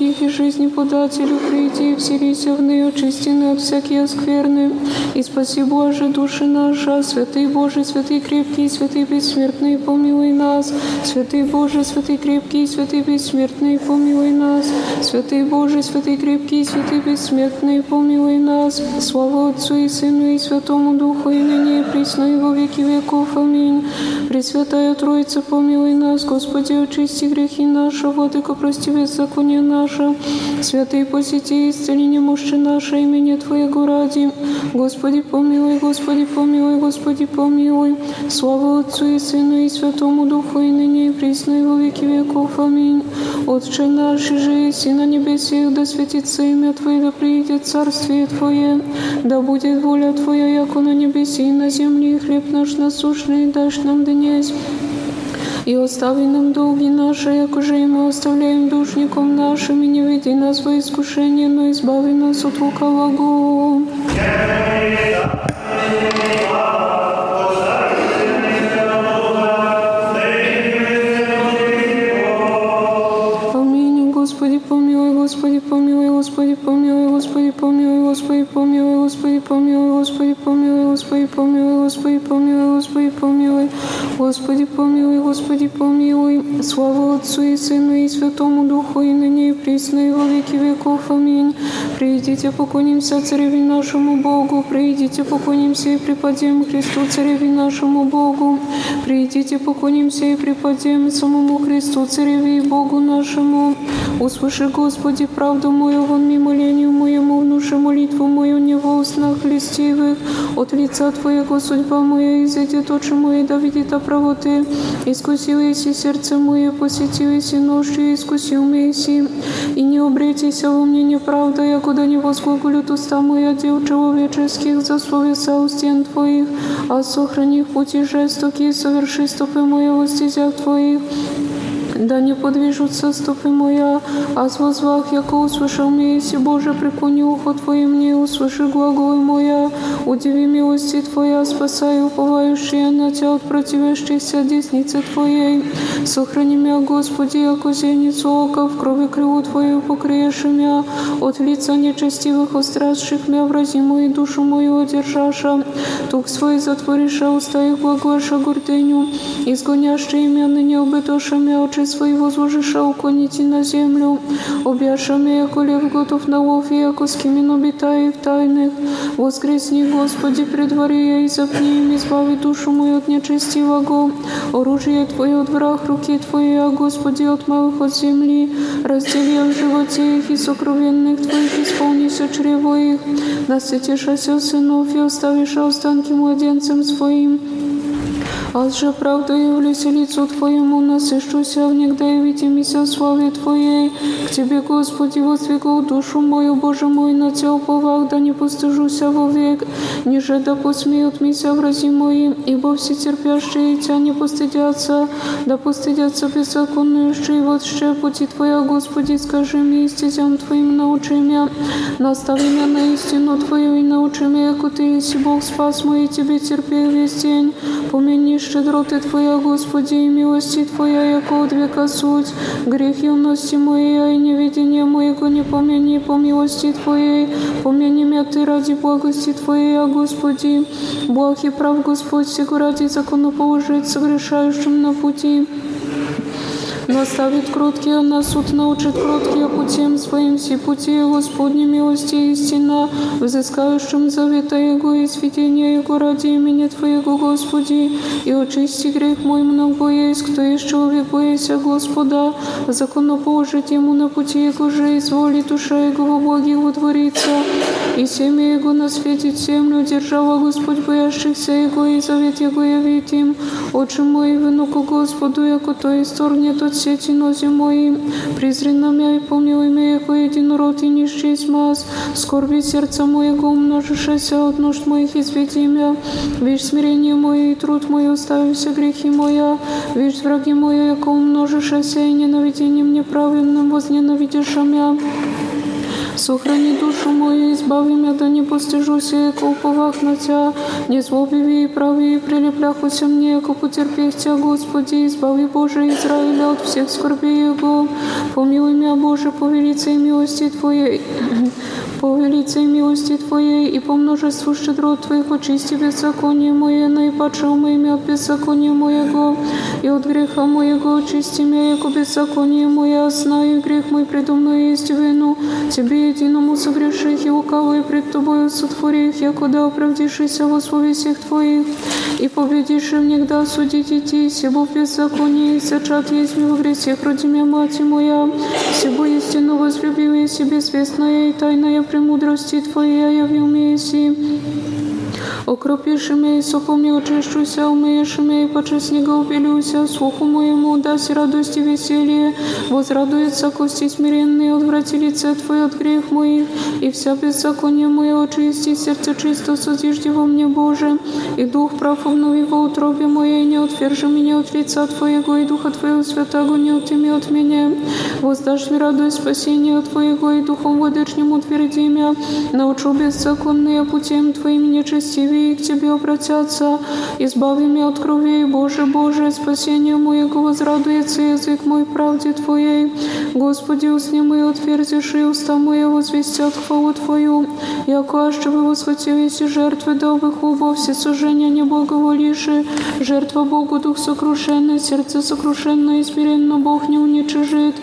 сокровища благих и жизни подателю, приди, вселися в ны, очистины от всякие скверны, и спаси Боже души наша, святый Боже, святый крепкий, святый бессмертный, помилуй нас, святый Боже, святый крепкий, святый бессмертный, помилуй нас, святый Боже, святый крепкий, святый бессмертный, помилуй нас, слава Отцу и Сыну и Святому Духу, и ныне и присно и во веки веков. Аминь. Пресвятая Троица, помилуй нас, Господи, очисти грехи наши, Владыка, прости беззаконие наше, святый посети, исцели немощи наше, имени Твоего ради. Господи, помилуй, Господи, помилуй, Господи, помилуй. Слава Отцу и Сыну и Святому Духу, и ныне и присно и во веки веков. Аминь. Отче наш, же еси на небесах, да светится имя Твое, да приедет Царствие Твое, да будет воля Твоя, яко на небесе и на земле, и хлеб наш насущный дашь нам днесь. И остави нам долги наши, як же и мы оставляем душником нашим, и не веди нас во искушение, но избави нас от лукавого. Святому Духу, и ныне и присно, и во веки веков. Аминь. Придите, поклонимся Цареве нашему Богу, придите, поклонимся и преподем Христу, Цареве нашему Богу. Придите, поклонимся и преподем самому Христу, Цареве и Богу нашему. Услыши, Господи, правду мою, вон молению моему, внуши молитву мою не во уснах листивых. От лица Твоего судьба моя изойдет очи мои, да видит правоты. Искусил еси сердце мое, посетил еси ночью, искусил еси. И не обретися во мне неправда, я куда не возглаголют уста моя, дел человеческих, за словеса у стен Твоих, а сохрани пути жестокие, соверши стопы мои во стезях Твоих. Да не подвижутся стопы моя, а с возвах, яко услышал мне, если Боже, преклони ухо Твое мне, услыши глаголы моя, удиви милости Твоя, спасай уповающие на Тебя от противящихся десницы Твоей. Сохрани меня, Господи, яко зеницу ока, в крови крылу Твою покриешь меня, от лица нечестивых острашших меня, врази мои душу мою одержаша, тук свой затвориша, уста их благоша гордыню, изгонящие меня ныне обетоша меня, очи свои возложиша уклоните на землю, обяша меня, яко лев готов на лов, и яко с кем обитает в тайных. Воскресни, Господи, предвари я и запни им, избави душу мою от нечестивого. Оружие Твое от враг руки Твоей, а Господи, от малых от земли. Раздели в животе их и сокровенных Твоих, исполнися чрево их. Насытишася сынов и оставишь останки младенцем своим. Аз же правда явлюся лицу Твоему, насыщуся внегда и видимися славе Твоей. К Тебе, Господи, воздвигал душу мою, Боже мой, на Тебя уповах, да не постыжуся вовек, ниже да посмеют мися врази мои, ибо все терпящие Тебя не постыдятся, да постыдятся беззаконные, вот ще пути Твоя, Господи, скажи мне, стезям Твоим научи меня, настави меня на истину Твою и научи меня, яко Ты, если Бог спас мой, и Тебе терпел весь день, помяни щедроты Твоя, Господи, и милости Твоя, яко века суть. Грех юности моей, и неведение моего не помяни по милости Твоей. Помяни меня Ты ради благости Твоей, а Господи. Благ и прав Господь, всего ради законоположить согрешающим на пути. Наставит кроткие на суд, научит кроткие путем своим все пути Господни милости и истина, взыскающим завета Его и сведения Его ради имени Твоего, Господи, и очисти грех мой много есть, кто есть человек, бояся Господа, законоположить Ему на пути Его же, изволи душа Его во благих утворится, и семя Его насветит землю, держава Господь боящихся Его, и завет Его явит им, Отче мой, внуку Господу, яко то исторгнет от сети нози мои, презри на меня и помилуй меня, яко единород и нищий смаз, скорби сердца моего умножишься от нужд моих изведи меня, вещь, смирение мое и труд мой, оставився грехи моя, вещь враги мои, яко умножишься и ненавидением неправедным возненавидишь меня. Сохрани душу мою, избави меня, да не постижуся, яко уповах на Тя, не злобиви и прави, прилепляхуся мне, яко потерпех Тя, Господи, избави Боже Израиля от всех скорбей Его. Помилуй меня, Боже, по велицей милости Твоей. По велицей милости Твоей и по множеству щедрот Твоих очисти беззаконие мое, наипаче умыми от беззакония моего, и от греха моего очисти меня, яко беззаконие мое, знаю, грех мой предо есть вину, Тебе деятельному согреших и лукавый пред Тобою сотворих, якуда оправдившийся во слове всех Твоих, и победишь им негда судить идти, сего в беззаконии, сочат есть во грехах, родимя мать моя, сего истину возлюбил, и себе известная и тайная премудрости Твоя явил мне, еси. Окропишь меня и соком не очищуся, умеешь меня и поче снега убелюся, слуху моему даст радость и веселье, возрадуется кости смиренные, отврати лице Твое от грех моих, и вся беззаконие мое очисти, сердце чисто созижди во мне, Боже, и дух прав обнови во утробе моей, не отвержи меня от лица Твоего, и Духа Твоего Святаго не отыми от меня. Воздашь мне радость спасения Твоего, и Духом водочним утверди меня, научу беззаконные путем Твоим нечестивее к Тебе обратятся, избави меня от крови, Боже, Боже, спасение моего возрадуется язык мой правде Твоей. Господи, усни мои отверзишь, и уста мои возвестят хвалу Твою, яко аще вы восхотелись и жертвы добрых убов, все сужения не благоволиши, жертва Богу дух сокрушенный, сердце сокрушенное и смиренно Бог не уничижит.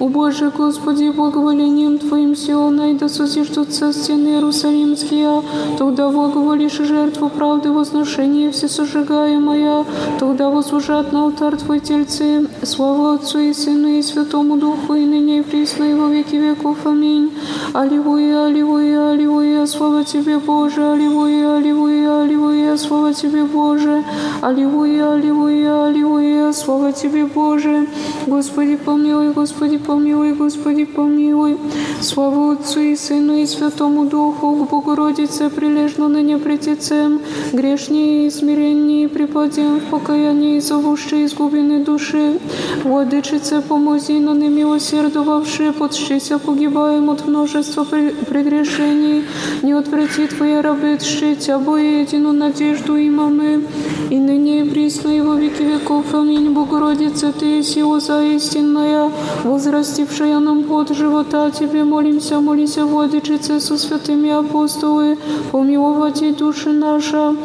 О Боже, Господи, благоволением Твоим Сионой, да созиждутся стены Иерусалимские, тогда благоволишь жертву правды возношения всесожигаемая, тогда возложат на алтарь Твой тельцы. Слава Отцу и Сыну и Святому Духу, и ныне и присно, и во веки веков. Аминь. Аллилуйя, аллилуйя, аллилуйя, слава Тебе, Боже, аллилуйя, аллилуйя, аллилуйя, слава Тебе, Боже, аллилуйя, аллилуйя, аллилуйя, слава Тебе, Боже. Господи, помилуй, Господи, помилуй, Господи, помилуй. Слава Отцу и Сыну и Святому Духу, к Богородице прилежно ныне претицем, грешнее и смиреннее припадем в покаянии зовущей изгубленной души. Владычице, помози, но не милосердовавши, подщися погибаем от множества при- прегрешений, не отврати Твоя рабы тщить, обо едину надежду имаме, и ныне и присно и во веки веков. Аминь. Богородица, Ты есть лоза истинная, возрастившая нам плод живота. Тебе молимся, молися, Владычице, со святыми апостолы, помиловать и души наша.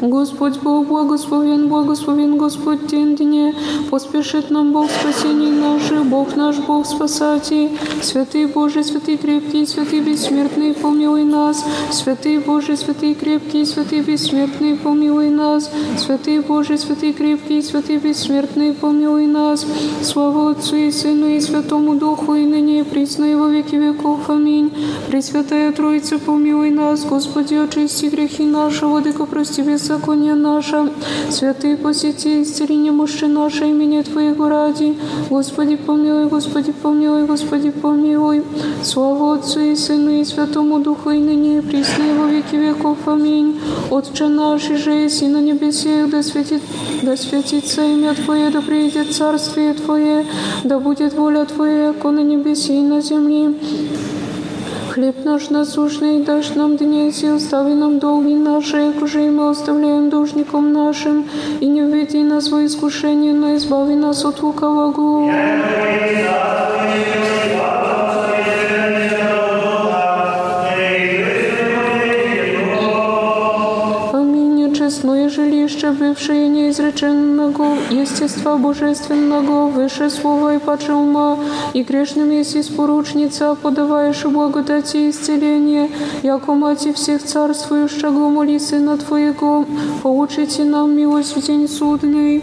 Господь Бог, благословен, благословен Господь день дне, поспешит нам Бог спасений наших, Бог наш, Бог спасатель, святый Божий, святый крепкий, святый бессмертный, помилуй нас, святый Божий, святый крепкий, святый бессмертный, помилуй нас, святый Божий, святый крепкий, святый бессмертный, помилуй нас, слава Отцу и Сыну и Святому Духу, и ныне и присно и во веки веков. Аминь. Пресвятая Троица, помилуй нас, Господи, очисти грехи наши, Владыка, прости беззаконие наше, святые посети, исцели немощи наши имени Твоего ради, Господи, помилуй, Господи, помилуй, Господи, помилуй. Слава Отцу и Сыну и Святому Духу, и ныне и присно и во веки веков. Аминь. Отче наш, и же еси на небесех, да светит, да светится имя Твое, да приедет царствие Твое, да будет воля Твоя, как на небесе и на земле. Хлеб наш насущный дашь нам днесь, и остави нам долги наши, як уже и мы оставляем должником нашим, и не введи нас во искушение, но избави нас от лукавого. Аминь. жилище, бывшее неизреченного, естества божественного, выше слова и паче ума, и грешным есть испоручница, подаваешь благодати и исцеление, яко мати всех царствующего, моли Сына Твоего, поучите нам милость в день судный.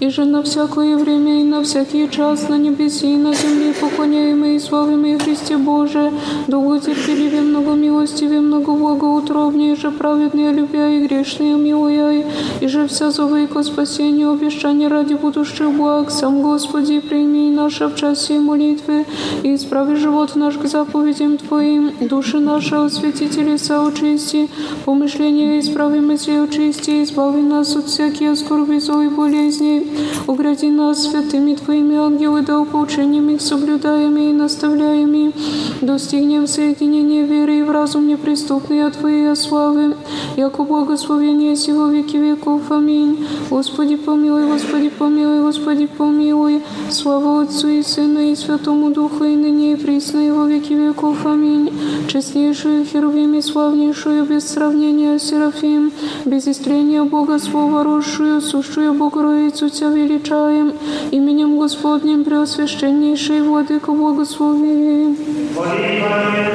и же на всякое время и на всякий час на небесе и на земле поклоняемый и славимый Христе Боже, долготерпеливе, много милостиве, много благоутробнее, же праведные любя и грешные милуя, и же вся зовы ко спасению обещания ради будущих благ, сам Господи, прими наше в часе молитвы, и исправи живот наш к заповедям Твоим, души наши от святителей соочисти, помышления исправи мысли очисти, избави нас от всяких скорби, злой болезней, Угради нас святыми Твоими ангелы, да поучением их соблюдаеми и наставляеми, достигнем соединения веры и в разум неприступный от Твоей славы, яко благословение сего веки веков. Аминь. Господи помилуй, Господи помилуй, Господи помилуй. Слава Отцу и Сыну и Святому Духу, и ныне и присно, и во веки веков. Аминь. Честнейшую Херувим и славнейшую без сравнения Серафим, без истрения Бога Слова росшую, сущую Богородицу Отца величаем, именем Господним Преосвященнейшей Владыко благослови. Благослови.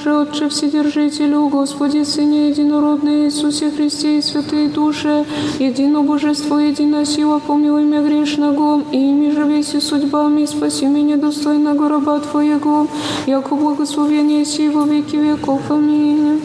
Боже, Отче Вседержителю, Господи, Сыне Единородный Иисусе Христе и Святые Души, едино Божество, единая сила, помилуй меня грешного, и ими же веси судьбами, спаси меня достойного раба Твоего, яко благословение сей во веки веков. Аминь.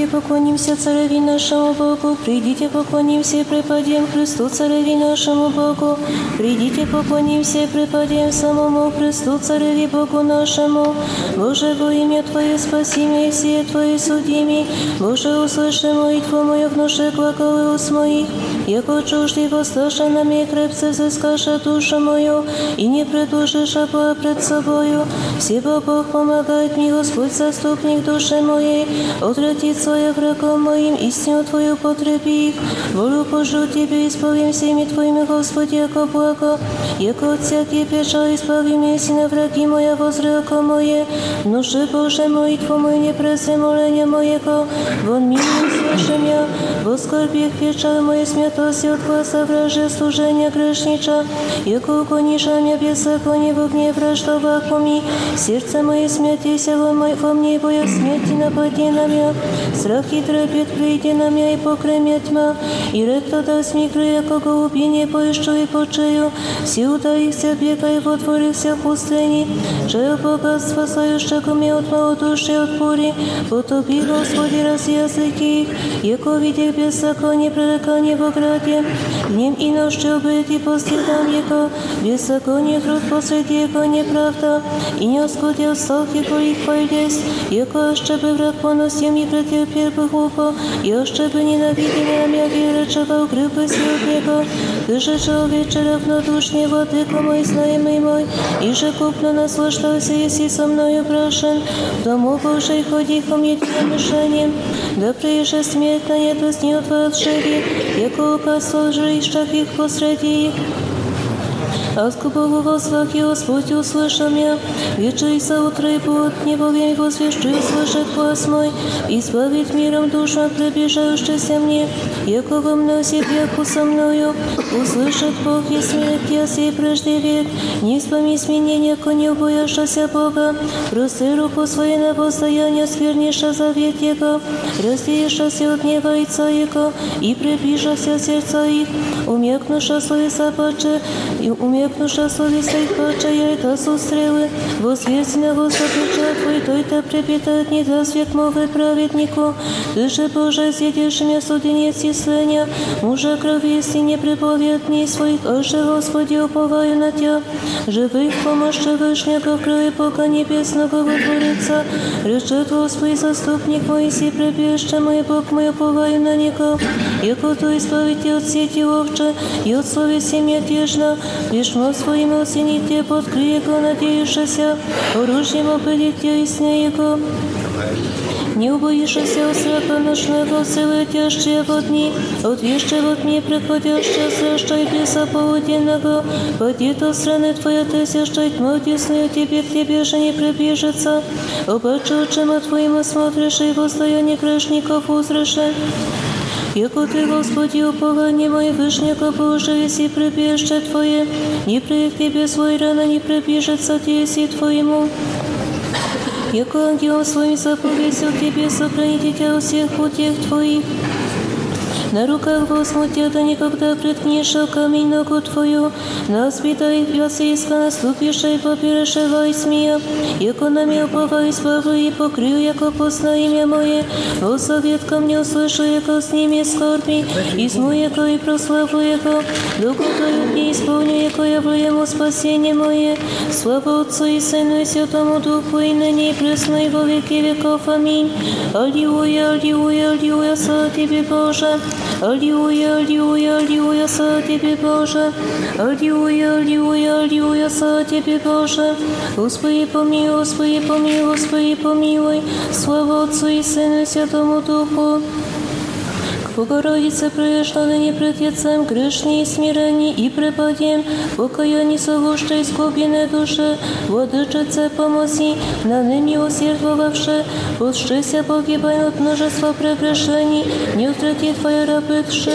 Придите, поклонимся Цареви нашему Богу, придите, поклонимся и преподем Христу Цареви нашему Богу, придите, поклонимся и преподем самому Христу Цареви Богу нашему. Боже, во имя Твое спаси меня и все Твои судими, Боже, услыши молитву мою, внуши глаголы уст моих, яко чужды воссташа на мне крепце взыскаша душу мою, и не предложишь обоя пред собою. Всего Бог помогает мне, Господь, заступник души моей, отвратит своих врагом моим, истину Твою потреби их. Волю Божию Тебе исполним всеми Твоими, Господи, яко благо, яко от всякие печали избави меня, си на враги моя возрако мое. Внуши Боже молитву мою, не презри моления моего, вон милым слыши меня, во скорбях печаль моей смятоsti от гласа враже служения грешнича, яко угониша меня беззаконие в огне враждовах моми, сердце мое смятися во, мой, во мне, боя смерти напади на меня, страх и трепет прийди на меня и покремя тьма, и рек тогда смикры, яко голубине поищу и почею, все ударихся, бегай во дворихся в пустыни, жил богатство соющего мне от малодушия от бури, потоби, Господи, раз языки их, яко видях беззаконие, пререкание в ограде, днем и ночью быть и по следам Его, беззаконие труд посреди Его неправда, и не оскудил стол Его их пойдесь, яко още бы враг поносил mi претерпел cierpiel pochłopo, jeszcze by nienawidził nam, jak i leczował grypy z niego. Ty że człowiecze równodusznie, władyko mój, znajomy mój, i że kupno nas łasztowcy jest i so mною proszę, to mu Bożej chodzi po mnie tym myszeniem. Dobry jeszcze smietna, nie to z nią jako opasło, że i szczach ich posredi. их. Ласку Богу возлах и Господь услышал меня, вечерей со утра и под небовьем возвещу слышит глаз мой, избавить миром душу от приближающейся мне, яко во мнозе веку со мною, услышит Бог и смерть я сей прежде век, не вспомни сменения, ко не убояшася Бога, прости руку свою на воздаяние, скверниша завет Его, раздеешься от гнева Отца Его, и приближася сердца их, умекнуша словеса паче, и умекнуша як душа слові сей хоче, яйка не восвісне Господи чапуй, той та припітатні, та свят мови праведнику, Душе Божа святішення судиниці сленя, мужа крові сіні приповідні своїх, оже Господі уповаю на тя, живих помощи вишня, кров крови пока небесного витвориться, речет Господь заступник мой, сі прибіжче мой, Бог мой, уповаю на нікого, яко той спавить от сіті овче, і от совісті м'ятіжна, лиш пришло своим осенитие под криком, надеюшися, оружием опылитие и снеяком. Не убоишься усрапа ночного, силы тяжче во от отвище во дни приходяще, среща и беса полуденного, поди то страны твоя тысяча, тьму тесную тебе в тебе же не приближится. Обаче очима твоим смотришь, и в состоянии грешников. Яко Ты, Господи, упование мое вышнего Боже, если прибежище Твое, не пред Тебе свой рано не прибежится Теси Твоему. Яко ангел своим заповесил Тебе сохранить Тебя у всех путях Твоих. На руках возьму да никогда приткнешь камень ногу твою, на спитай вясейска наступишь и поперешевай смея, яко на меня уповай славу и покрыл, яко позна имя мое, о совет ко мне услышу, яко с ними скорби, изму яко и прославу яко, докуда не исполню, яко явлю ему спасение мое, слава Отцу и Сыну и Святому Духу, и ныне и пресно и во веки веков. Аминь. Аллилуйя, аллилуйя, аллилуйя, слава Тебе, Боже. Аллилуйя, аллилуйя, аллилуйя, слава Тебе, Боже. Аллилуйя, аллилуйя, аллилуйя, слава Тебе, Боже. Господи, помилуй, Господи, помилуй, Господи, помилуй. Слава Отцу и Сыну и Святому Духу. Богородице, прежно ныне пред Отцем грешни и смирени и преподем, покаяние соглуште искупленной душе, Владычице помози, на ныне усердовавше, подшися погибай от множества прегрешений, не утрати Твоя рабытше,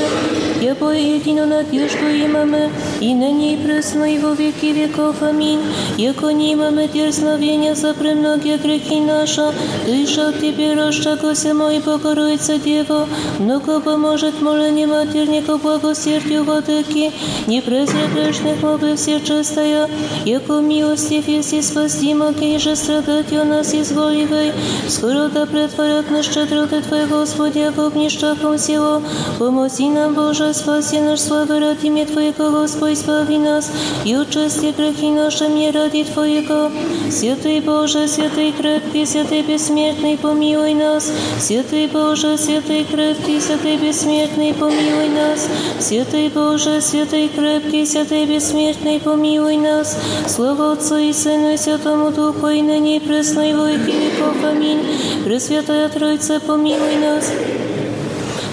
Ебо едино надежду имаме, и ныне и пресно и во веки веков. Аминь. Яко не имаме дерзновения за премногие грехи наша, Ты же от Тебе расчагося мой Богородица Дева, много поможет моление матерников благосердию владыки, не презре грешных молвы все чистая, яко милостив есть спасти моги, же страдать о нас изволивай, скоро да претворят на щедроты Твоей, Господи, а в нищахом силу, помози нам, Боже, спаси наш славы ради имя Твоего, Господь, слави нас, и участи грехи наши мне ради Твоего. Святый Боже, святый крепкий, святый бессмертный, помилуй нас, святый Боже, святый крепкий, святый бессмертный, помилуй нас, святый Боже, святый крепкий, святый бессмертный, помилуй нас, слава Отцу и Сыну и Святому Духу, и ныне и пресно и во веки веков. Аминь. Пресвятая Троица, помилуй нас.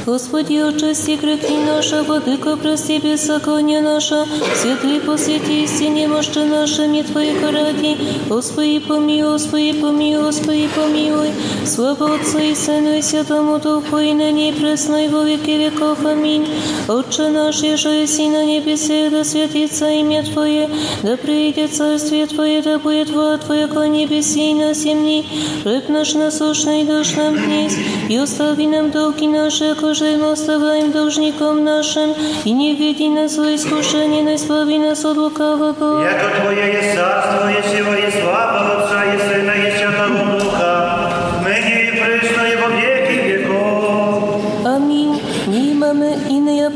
Господи, очисти грехи наши, Владыко, прости беззаконие наше, святый посвяти истине мощи нашими Твоих ради, Господи, помилуй, Господи, помилуй, Господи, помилуй, слава Отцу и Сыну и Святому Духу, и ныне и пресно и во веки веков. Аминь. Отче наш, еже еси на небесе, да святится имя Твое, да приидет царствие Твое, да будет воля Твоя, ко небеси и на земли. Хлеб наш насущный дашь нам днесь, и остави нам долги наши, яко же мы оставляем должником нашим, и не веди нас во искушение, но избави нас от лукавого. Яко Твое есть царство, и сила, и слава Отца, и Сына, и Святого Духа,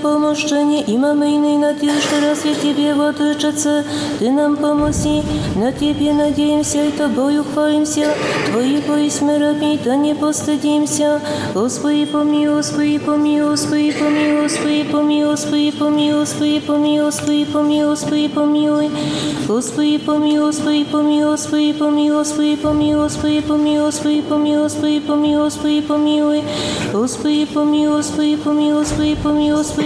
помощение, имаме иной надежды, разве Тебе, Владычица, Ты нам помози, на Тебе надеемся и Тобою хвалимся, Твои боись мы раби, да не постыдимся. Господи, помилуй, Господи, помилуй, Господи, помилуй, Господи, помилуй, Господи, помилуй, Господи, помилуй, Господи, помилуй, Господи, помилуй. Господи, помилуй, Господи, помилуй, Господи, помилуй, Господи, помилуй, Господи, помилуй, Господи, помилуй, Господи, помилуй, Господи, помилуй. Господи, помилуй, Господи, помилуй, Господи, помилуй, Господи,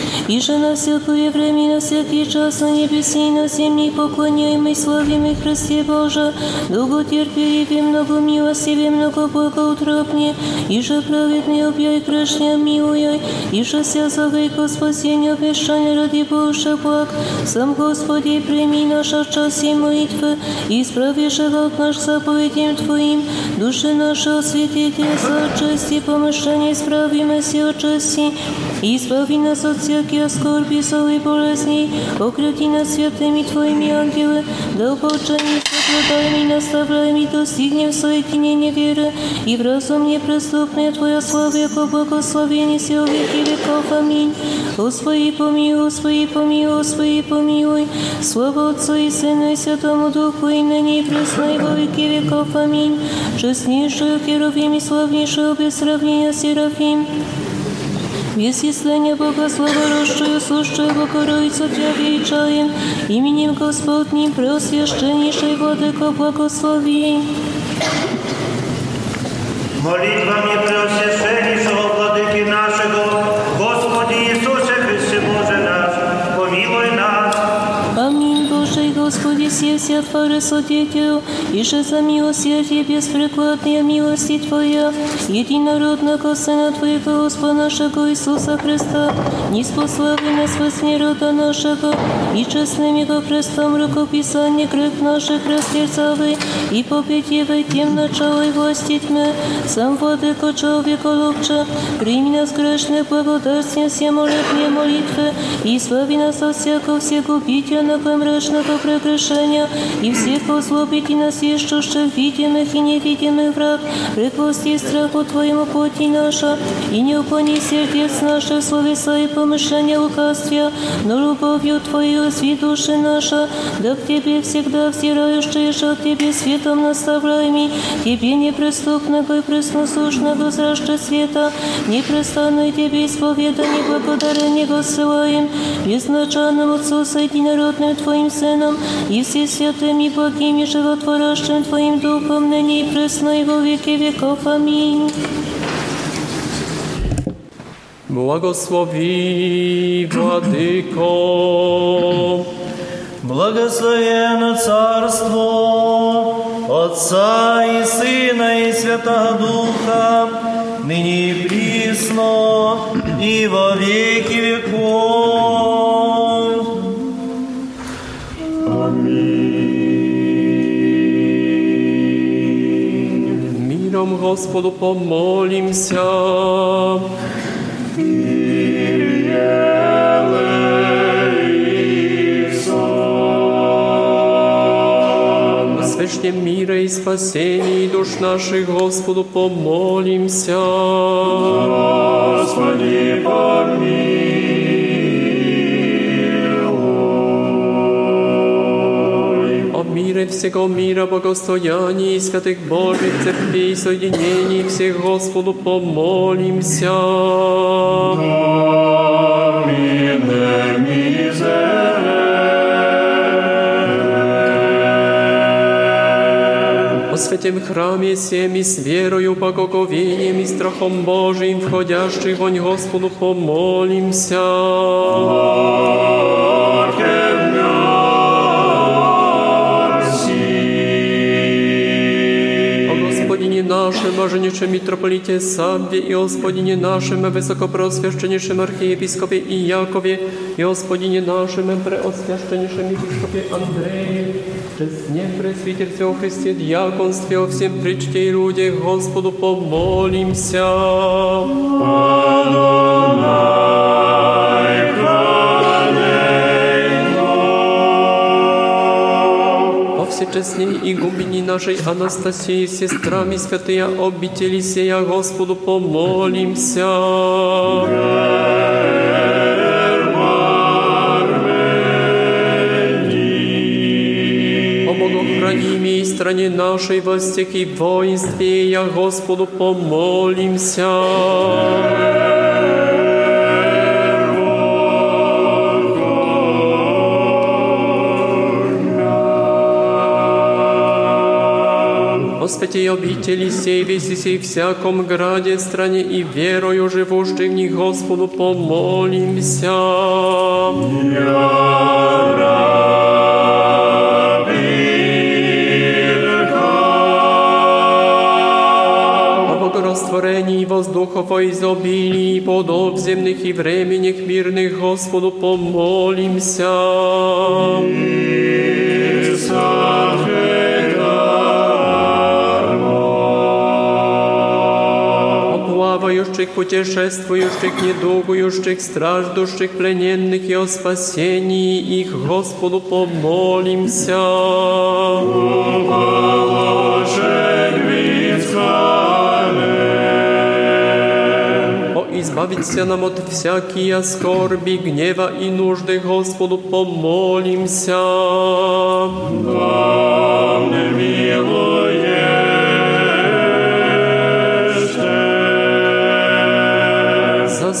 же на всякое время, на всякий час, на небесе и на земле поклоняемый, славимый Христе Боже, долготерпеливый, много милостивый, много благоутробнее, и же праведный объяй грешня милуй, и же связывай ко спасению обещания ради Божьих благ. Сам Господи, прими наша в часе молитвы, и исправи живот наш заповедям Твоим, души наши осветите за чести, помышления исправимы все чести, и избави нас от всяких скорби, злой болезней, окрути нас святыми Твоими ангелы, да упорчани соблюдаем и наставляем и достигнем соединения веры, и в разум неприступная Твоя слава, яко благословение все веки веков. Аминь. Господи, помилуй, Господи, помилуй, Господи, помилуй. Слава Отцу и Сыну и Святому Духу, и ныне и пресно и во веки веков. Аминь. Честнейшую Херувим и славнейшую без сравнения Серафим. Бога славоросшую, сущую Богородицу Тебя величаем, именем Господним преосвященнейшей Владыко благослови. Молитвами Преосвященнейшего Владыки нашего, все все Твори Содетелю, и же за милосердие беспрекладная милости Твоя, единородного Сына Твоего, Господа нашего Иисуса Христа, не спослави нас во сне рода нашего, и честным Его крестом рукописание кровь наших растерзавы, и победивай тем начало и власти тьмы, сам Владыко человека лучше, прими нас грешных благодарствия все молитве молитвы, и избави нас от всякого всегубительного мрачного прегрешения, и всех озлобить нас ищущих видимых и невидимых враг, припусти страху Твоему пути наша, и не уклони сердец наших словеса и помышления лукавствия, но любовью Твою сви души наша, да к Тебе всегда взирающие же от Тебе светом наставляемый, Тебе неприступного и пресносущного зраща света, непрестанно Тебе исповедание благодарение посылаем, безначальному Отцу с единородным Твоим Сыном, и все святым и благим и животворящим Твоим Духом, ныне и пресно и во веки веков. Аминь. Благослови, Владыко, Благословено Царство Отца и Сына и Святого Духа, ныне и присно, и во веки веков. Господу помолимся. О свечне мира и спасении душ наших Господу помолимся. Господи, помилуй. О всего мира, богостоянии святых Божьих церквей, соединении всех Господу помолимся. О святем храме всем и с верою, поговением и страхом Божиим, входящих вонь Господу помолимся. О Господине нашем, Боженичем митрополите Савве и о Господине нашем, высокопросвященнейшем архиепископе Иакове и о Господине нашем, преосвященнейшем епископе Андрея, честне пресвитерстве о Христе, дьяконстве, о всем причте и людях, Господу помолимся. О всечестней и губине нашей Анастасии, сестрами святые обители сея, Господу помолимся. О богохранимой и стране нашей, властях и воинстве, я Господу помолимся. О святей обители сей, веси сей всяком граде, стране и верою живущих в них Господу помолимся. О богорастворении воздухов о изобилии, подоб земных и временных мирных Господу помолимся. О Плавающих, путешествующих, недугующих, страждущих, плененных и о спасении их Господу помолимся. О избавиться нам от всякие скорби, гнева и нужды, Господу помолимся. Нам не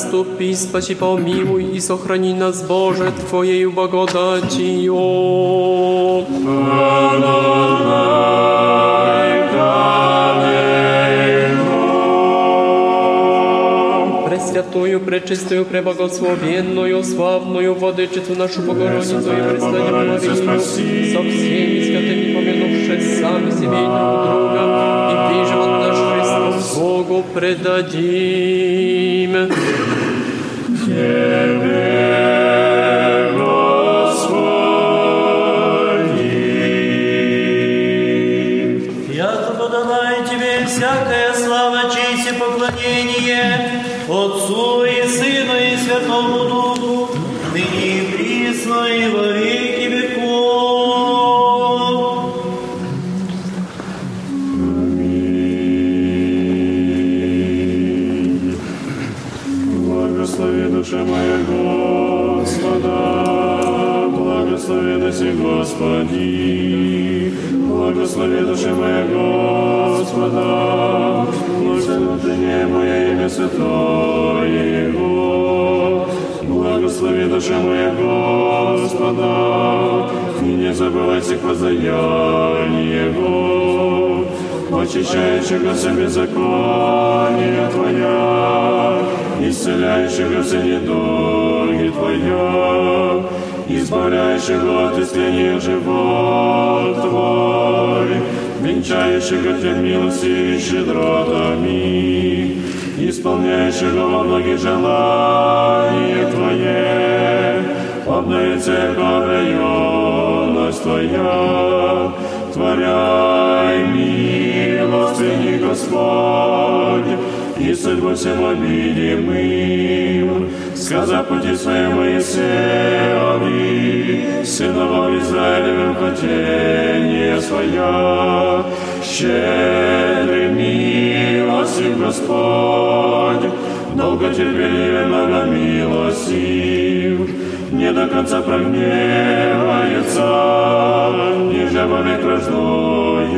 милуешься. Заступи, спаси, помилуй и сохрани нас, Боже, Твоею благодатью. Пресвятую, пречистую, преблагословенную, славную Владычицу нашу Богородицу и Пресвятую Марию, со всеми святыми помянувши сами себе и друг друга, и весь живот наш Bogu predadime. Tebe. Его, благослови душа моя Господа, и не забывай всех воздаяний Его, очищающего все беззаконие Твоя, исцеляющего все недуги Твоя, избавляющего от искрения живот Твой, венчающего Тебя милостью и щедротами, исполняющего во многих желания Твое, обновит всякая районность Твоя, творяй милостыни Господь, и судьбу всем обидимым, сказав пути своим Моисееве, сыновом Израилевым хотение своя, щедрый милостив Господь, долготерпеливый, многомилостив, не до конца прогневается, ниже вовек враждует,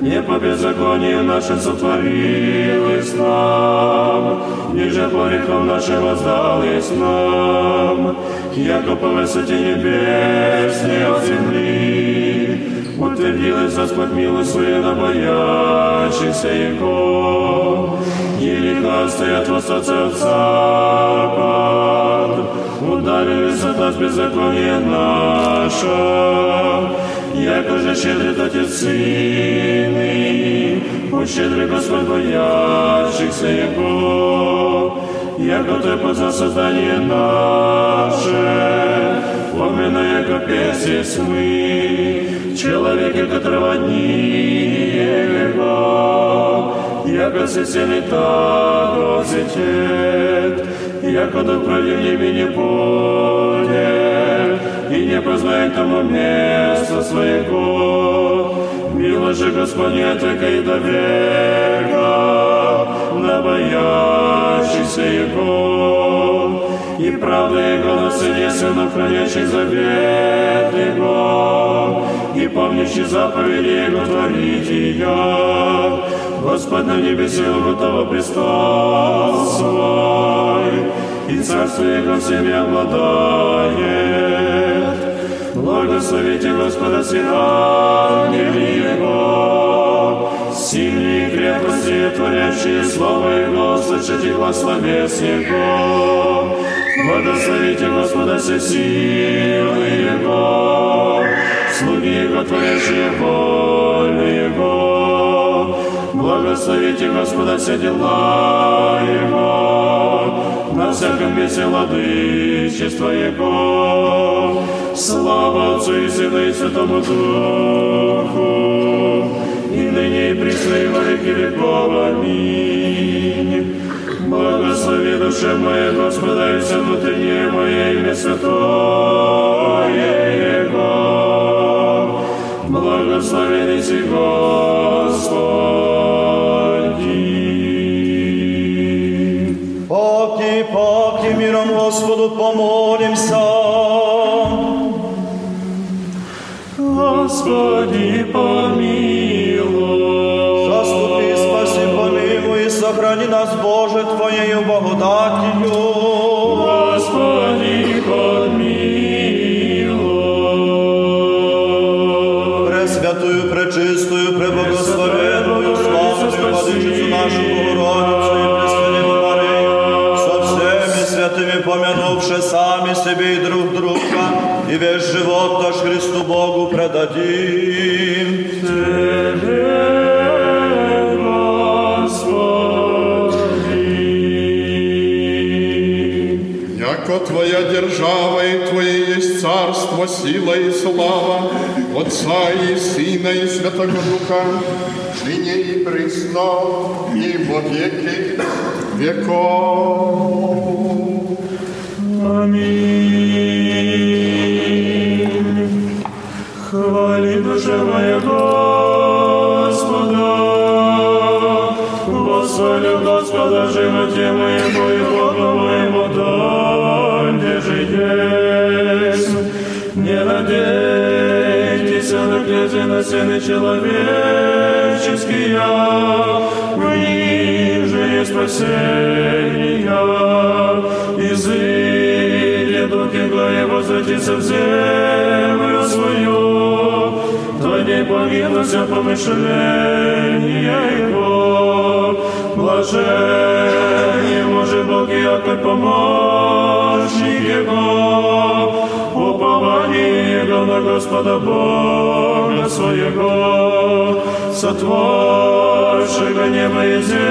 не по беззаконию нашим сотворилось нам, ниже по грехам нашим воздалось нам, яко по высоте небесной от земли, утвердилась Господь милость свою на боящихся Его, елика стоят востаться от запад, ударились от нас беззаконие наше, яко же щедрит Отец Сыны, будь щедрый Господь боящихся Его, яко Ты познал создание наше, поминая, как есть мы, человека, которого небо, яко так, просечет, яко до проливними не будет, и не познает тому место своего. Мило же господне так и до века боящихся Его, и правда Его на сыне сынов, хранящих завет Его, и помнящий заповеди Его творить ее. Господь на небесе готово престол свой, и царство Его всеми обладает. Благословите Господа все Его, сильные крепости, творящие Слово Его, слышите глаз словес Его. Благословите Господа все силы Его, слуги Его, творящие волю Его. Благословите Господа все дела Его, на всяком месте владычество Его. Слава Отцу и Сыну и Святому Духу, и ныне и присно и во веки веков. Аминь. Благослови душе моя Господа и все внутреннее мое имя святое Его. Благословен си Господи. Господи, паки миром Господу помолимся. Господи, помилуй. Боже, Твоею благодатью. Господи, помилуй. Пресвятую, пречистую, преблагословенную, славную Владычицу нашу Богородицу и Пресвятую Марию, со всеми святыми помянувши сами себе и друг друга, и весь живот наш Христу Богу предадим. Твоя держава и Твое есть царство, сила и слава, Отца и Сына и Святого Духа, ныне и присно, и во веки веков. Аминь. Хвали душа моя Господа. Восхвалю Господа животе моему князя на сыны человеческие, в них же есть спасение. Изыдет дух игла и возвратится в землю свою, то не погибло все помышления его. Блажен может Бог и якорь помощник его, упование его на Господа Бога своего, сотворшего небо и землю.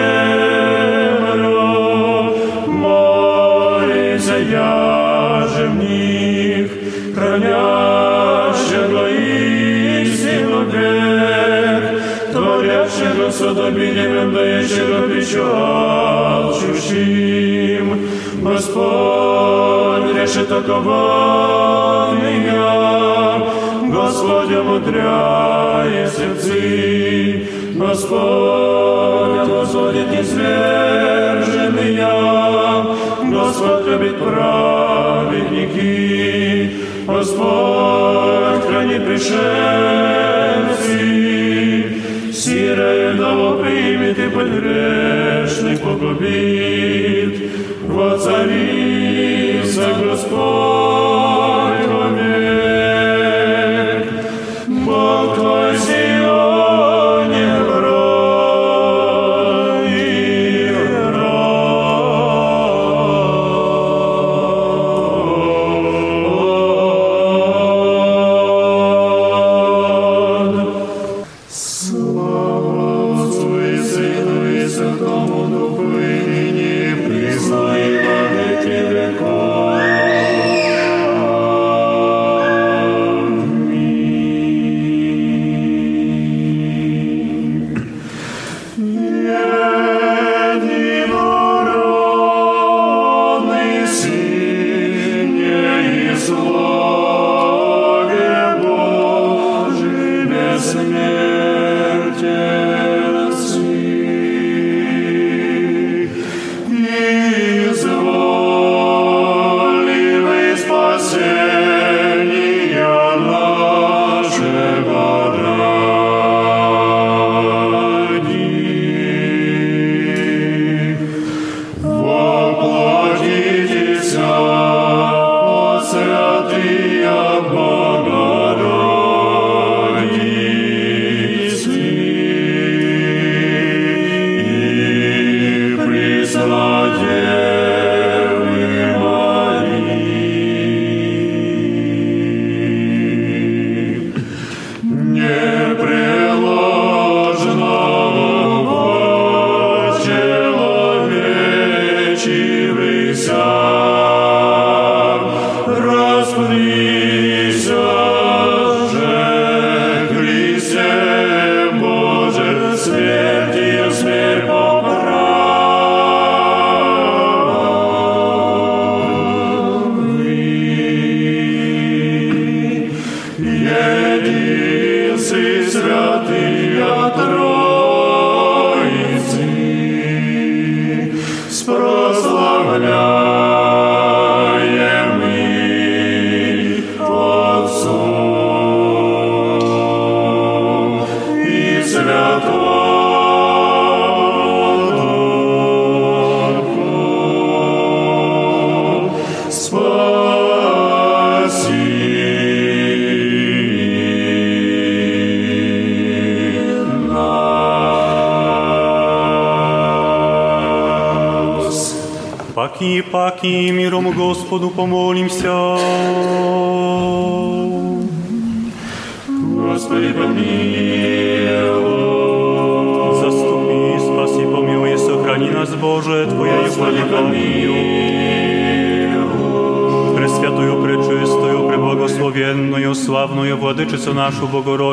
Молися, я же в них, хранящего истину век, творящего судобилием, дающего печаль чужим. Господь решит окованные, Господь мудряє сердцы, Господь возводит низверженные, Господь любит праведники, Господь хранит пришельцы, сирою дома примет и погрешных погубит, воцарится Господь Нашу Богородицу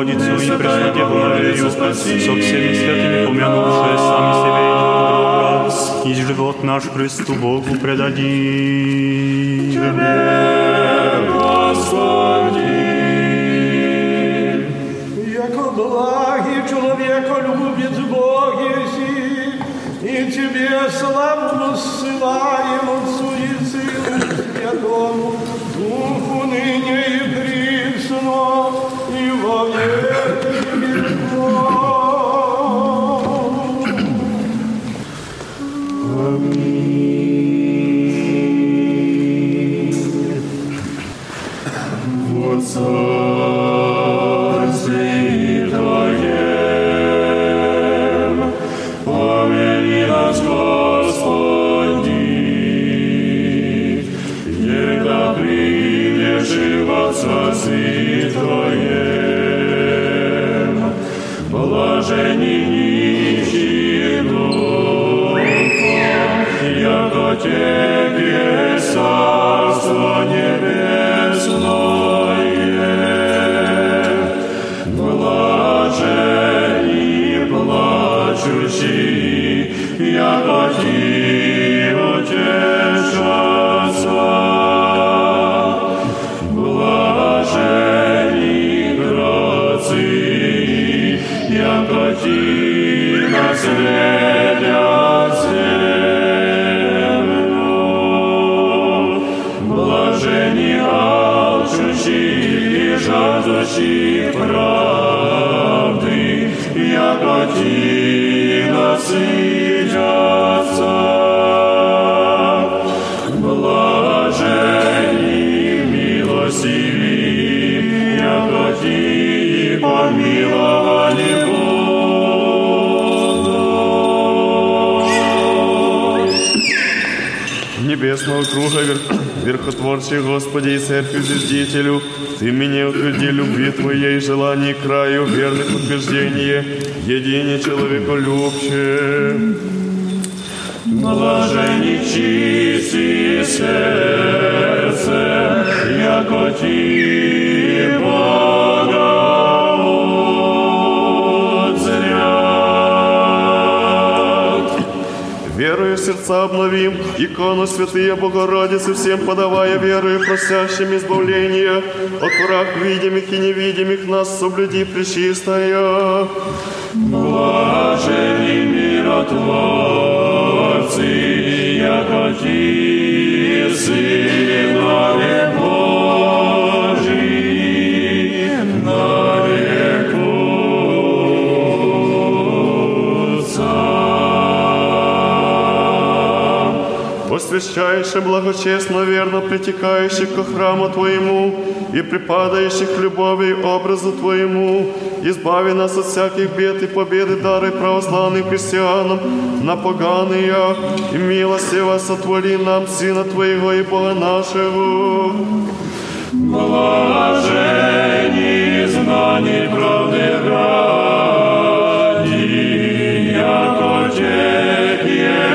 Богородицы всем подавая верою, просящим избавления от враг видимых и невидимых нас соблюди пречистая. Блажени миротворцы, яко нарекутся. посвящающих благочестно, верно притекающих ко храму Твоему и припадающих любовью и образу Твоему, избави нас от всяких бед и победы, дары православным христианам, на поганые, и милостиво сотвори нам Сына Твоего и Бога нашего. Блажени знаний правды ради, яко Тебе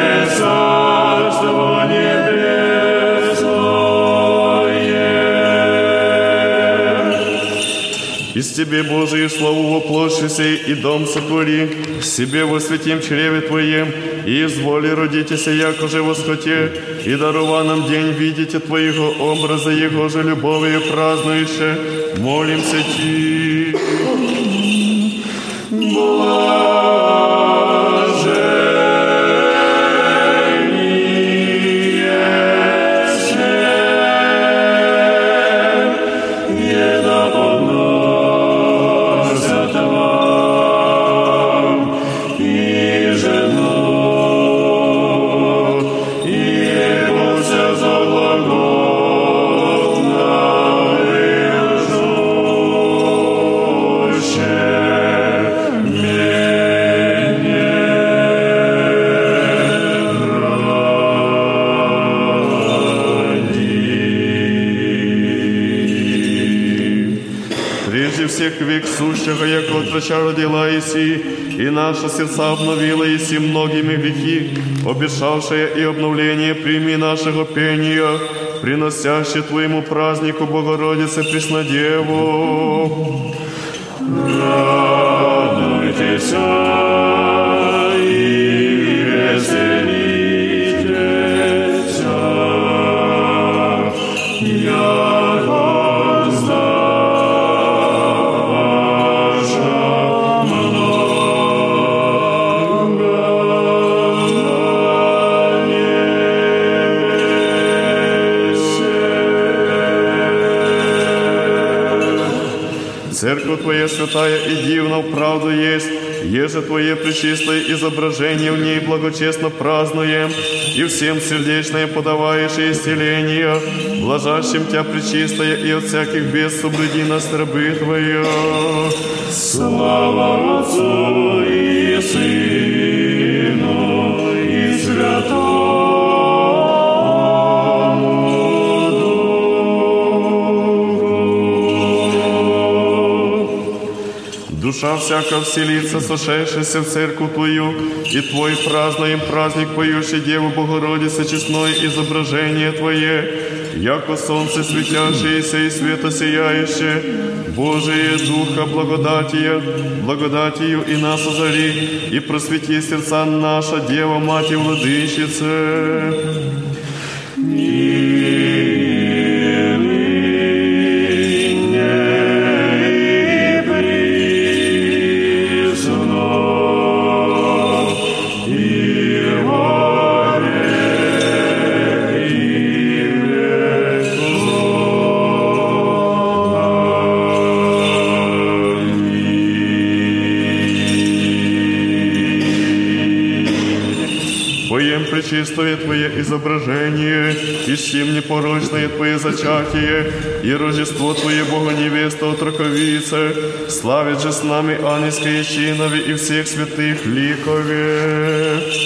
Из Тебе, Божию славу воплощися и дом сотвори, себе во святим чреве Твоем, и изволи родитеся, яко же восхоте, и дарова нам день видите Твоего образа, Его же любовью празднующе, молимся Ти. Сущего, яко от врача родила Иси, и наши сердца обновила Иси многими грехи, обещавшее и обновление прими нашего пения, приносящее Твоему празднику Богородице Преснодеву. Радуйтесь и веселитесь, Твоя святая и дивна правду есть, еже Твое пречистое изображение в ней благочестно празднуем, и всем сердечное подаваешь исцеление, блажащим Тя пречистая и от всяких бед соблюди нас рабы Твоя. Слава Отцу и Сыну Душа всяка вселится, сошедшаяся в церковь Твою, и Твой празднуем праздник, поющий Деву Богородице, честное изображение Твое, яко солнце светящееся и света сияющее, Божие Духа благодатия, благодатью и нас озари, и просвети сердца наша Дева, Мать и Владычица. Изображение, мне порочное Твое зачатие, и Рождество Твое Бога невеста отроковице, славит же с нами ангельские чинови и всех святых ликове.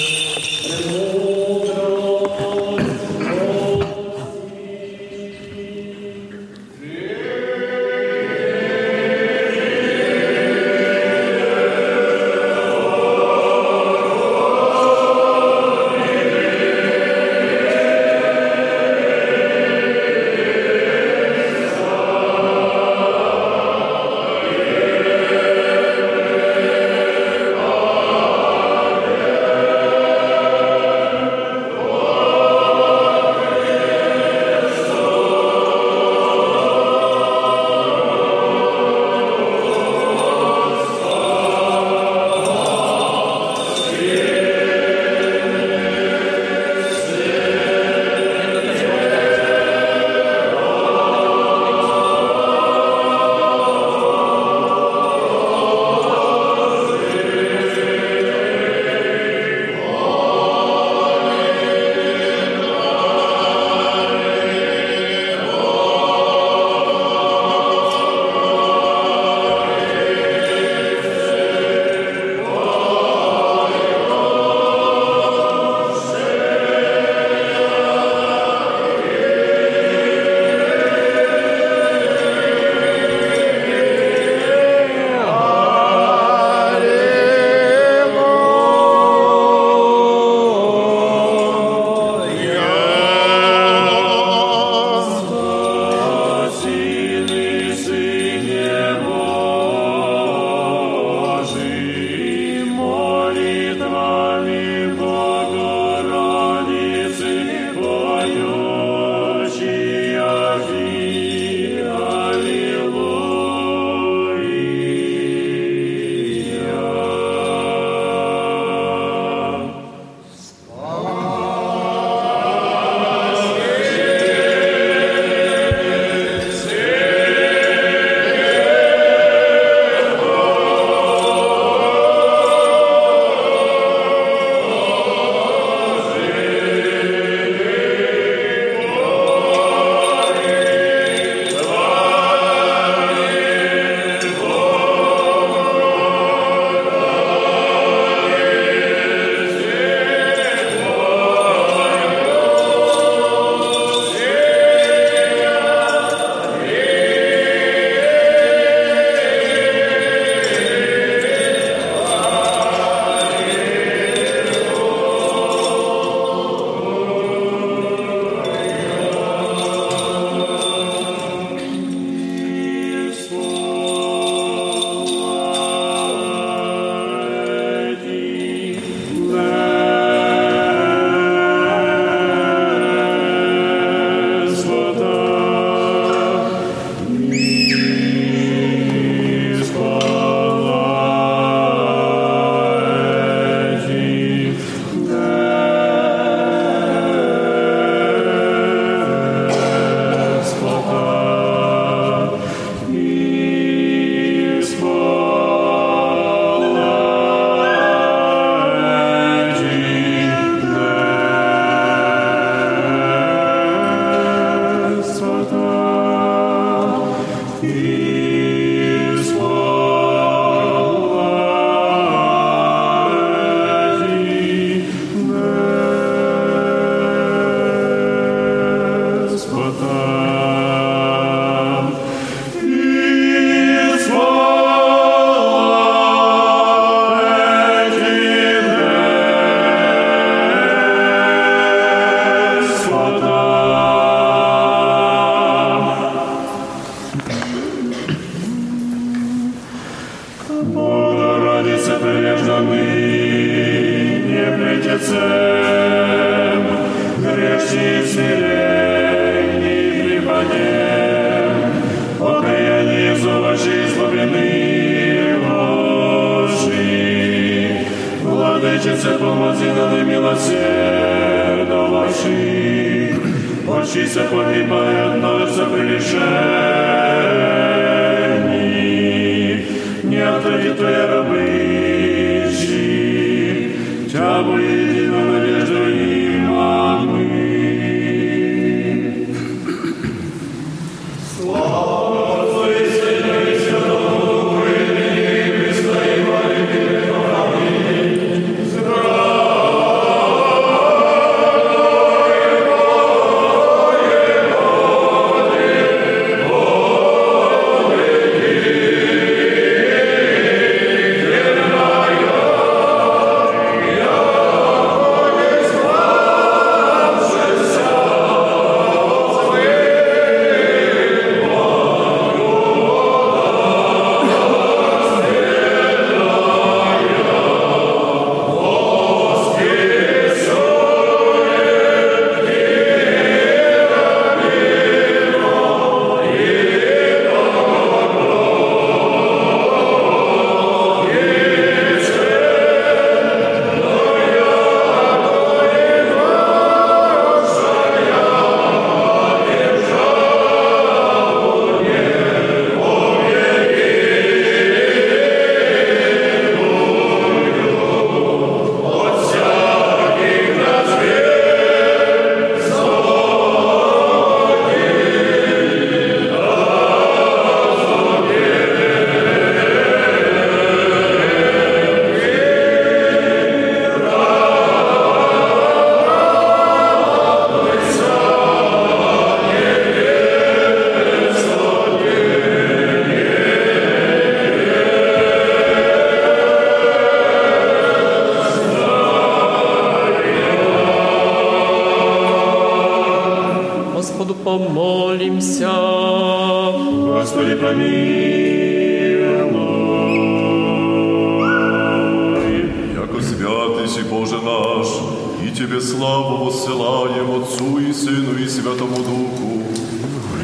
Отцу і Сину, і Святому Духу,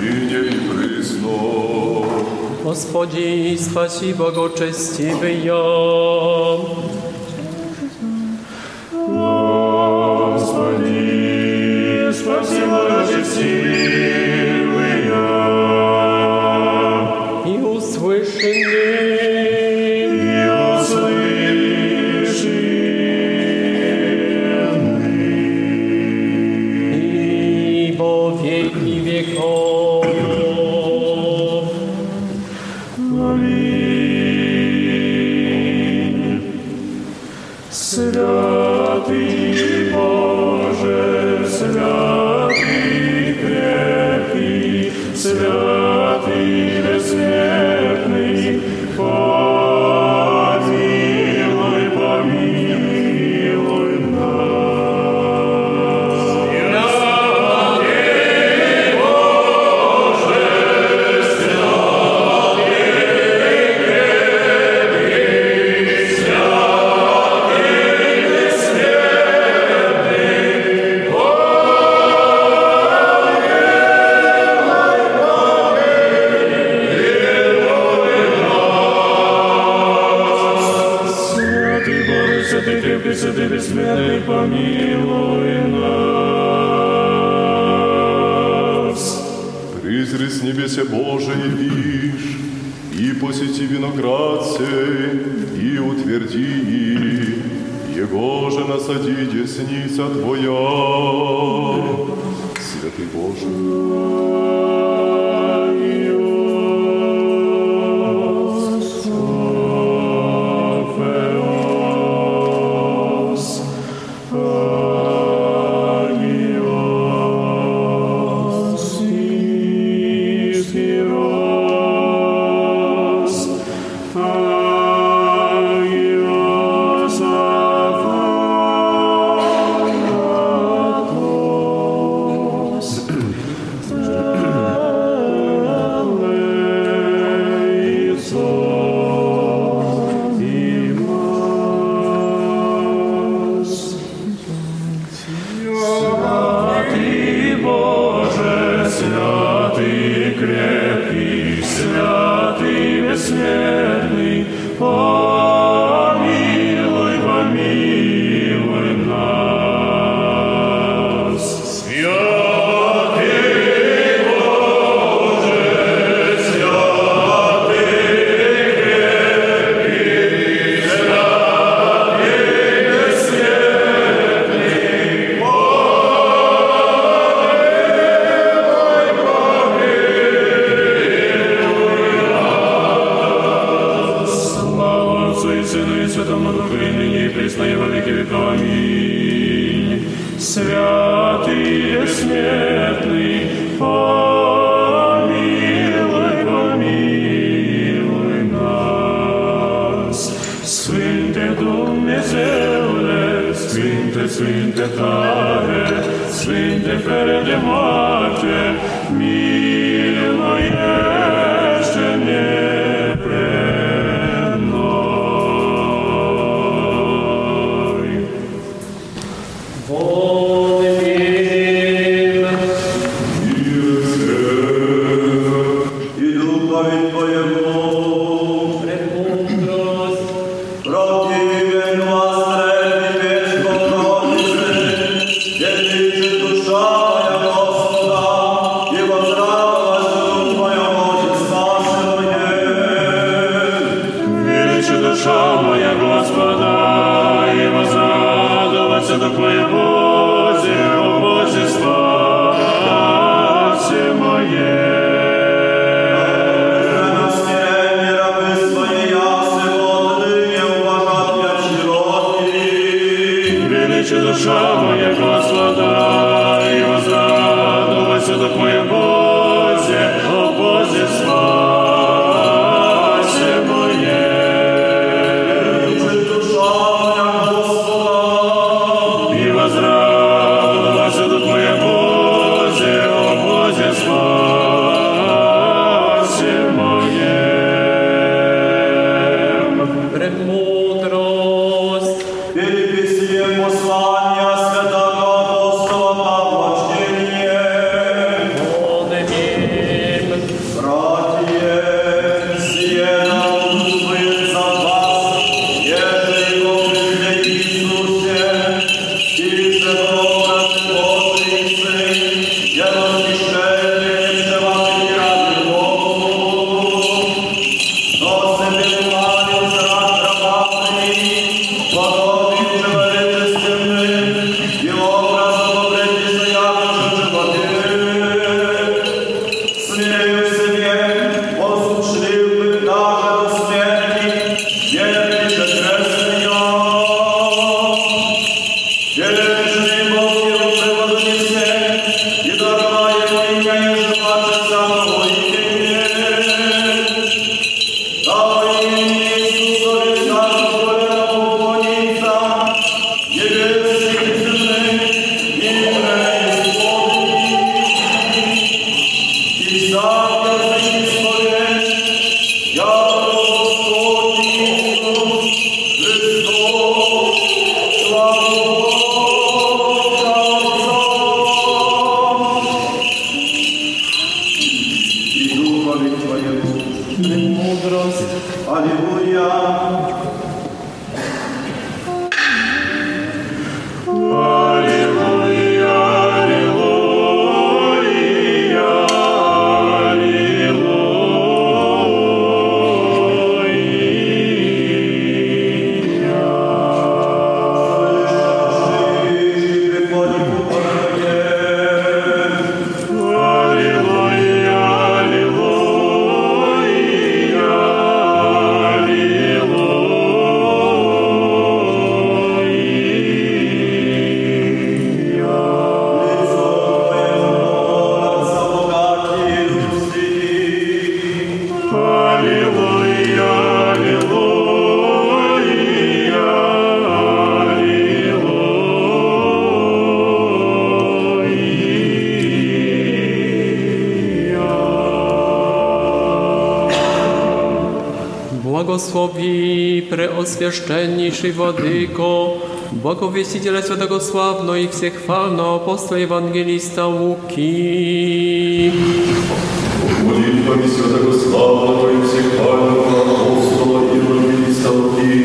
нині і присно. Господи, спаси Богочестивый Господи, спаси Богочестивый Насади, Десница Твоя, Святый Божий. najsvješćenniši vodiko, bogovjestitelja svetako slavno i vsehvalno apostol evangelista Luki. Bogovjestitelja svetako slavno i vsehvalno apostol evangelista Luki,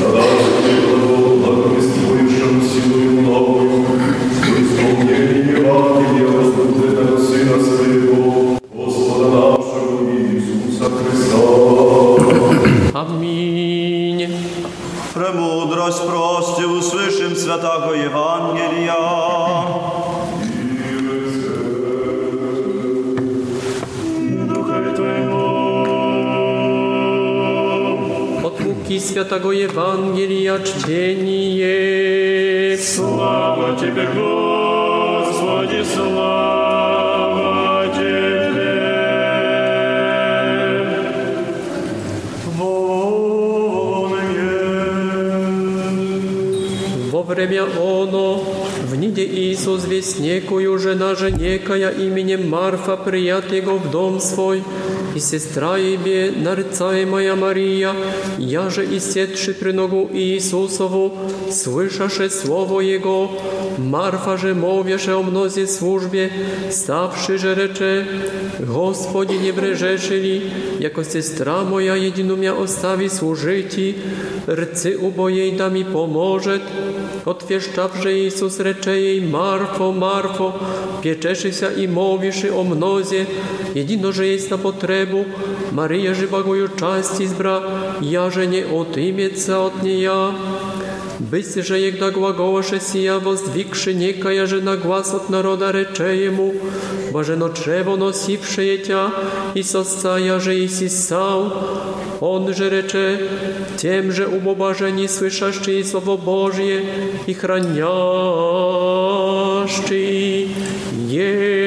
da da se Świętego Ewangelia czcieni je. Sława Ciebie, Gospodzie, sława Ciebie. Wonie. Wo wremia ono, w nidzie Jezus wiesniekuj, że na żenieka ja imieniem Marfa przyjat w dom swój, и сестра ебе, нарицаемая Мария, я же и сетши при ногу Иисусову, слышаше слово Его, Марфа же мовеше о мнозе службе, ставши же рече, Господи, не брежеши ли, яко сестра моя едину мя остави служити, rcy ubojej da mi pomożet. Otwieszczawże Jezus recze jej, Marfo, Marfo, pieczeszyся i mówiszy o mnozie, jedino, że jest na potrebu, Maryja żywagою części zbra, ja, że nie otymieca od niej ja. Byś, że jak da głagołasze sija wozdwikszy niekaja, że na głaz od naroda recze jemu, bo że no drzewo nosiwszy jecia i soscaja, że jesi sał, on że recze, tym, że ubobażeni słyszaszczy Je.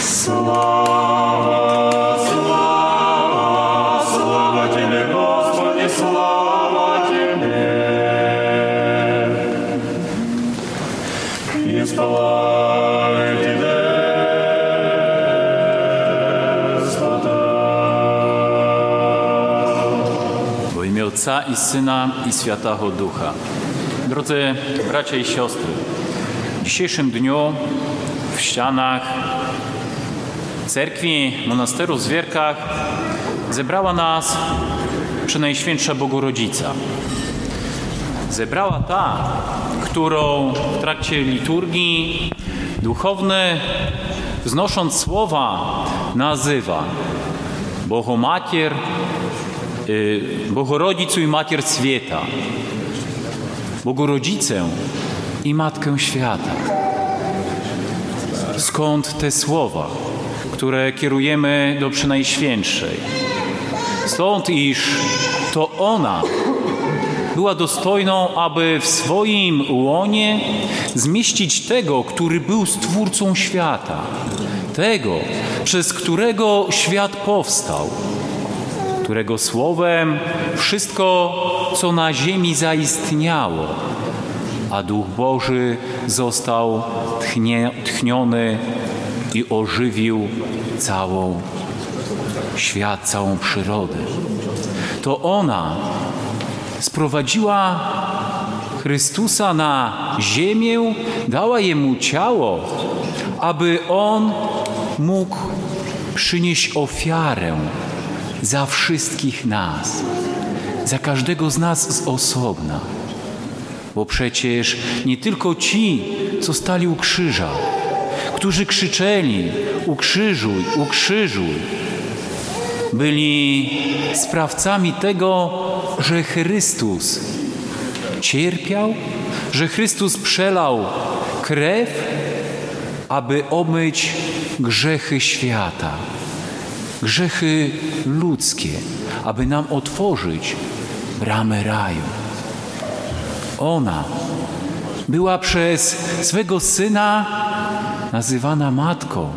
Слава, слава, слава Тебе, Господи, слава Тебе. Исполай Тебе, W imię Ojca i Syna i Świętego Ducha. Drodzy bracia i siostry, w dzisiejszym dniu w ścianach cerkwi monasteru w Zwierkach zebrała nas Przenajświętsza Bogorodzica. Zebrała ta, którą w trakcie liturgii duchowny, wznosząc słowa, nazywa Bohomacier, y, Bohorodzicu i Macier Świata, Bogorodzicę i Matkę Świata. Skąd te słowa, które kierujemy do Przynajświętszej? Stąd, iż to ona była dostojną, aby w swoim łonie zmieścić tego, który był stwórcą świata, tego, przez którego świat powstał, którego słowem wszystko, co na ziemi zaistniało, a Duch Boży został tchnie, tchniony i ożywił całą świat, całą przyrodę. To ona sprowadziła Chrystusa na ziemię, dała jemu ciało, aby on mógł przynieść ofiarę za wszystkich nas, za każdego z nas z osobna. Bo przecież nie tylko ci, co stali u krzyża, którzy krzyczeli: Ukrzyżuj, ukrzyżuj, byli sprawcami tego, że Chrystus cierpiał, że Chrystus przelał krew, aby omyć grzechy świata, grzechy ludzkie, aby nam otworzyć bramę raju. Ona była przez swego syna nazywana matką,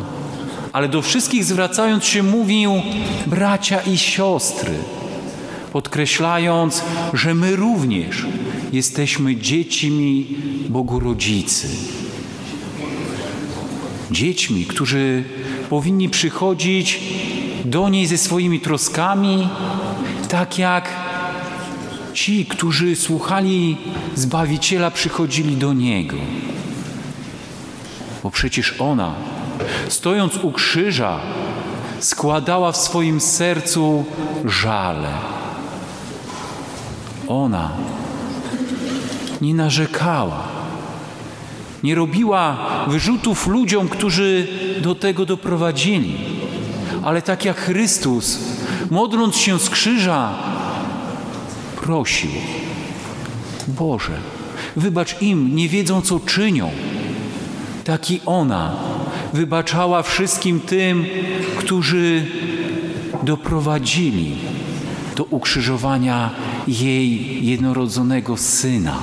ale do wszystkich zwracając się mówił bracia i siostry, podkreślając, że my również jesteśmy dziećmi Bogu Rodzicy. Dziećmi, którzy powinni przychodzić do niej ze swoimi troskami, tak jak ci, którzy słuchali Zbawiciela, przychodzili do Niego. Bo przecież ona, stojąc u krzyża, składała w swoim sercu żale. Ona nie narzekała, nie robiła wyrzutów ludziom, którzy do tego doprowadzili, ale tak jak Chrystus, modląc się z krzyża, prosił: Boże, wybacz im, nie wiedzą co czynią. Tak i ona wybaczała wszystkim tym, którzy doprowadzili do ukrzyżowania jej jednorodzonego syna.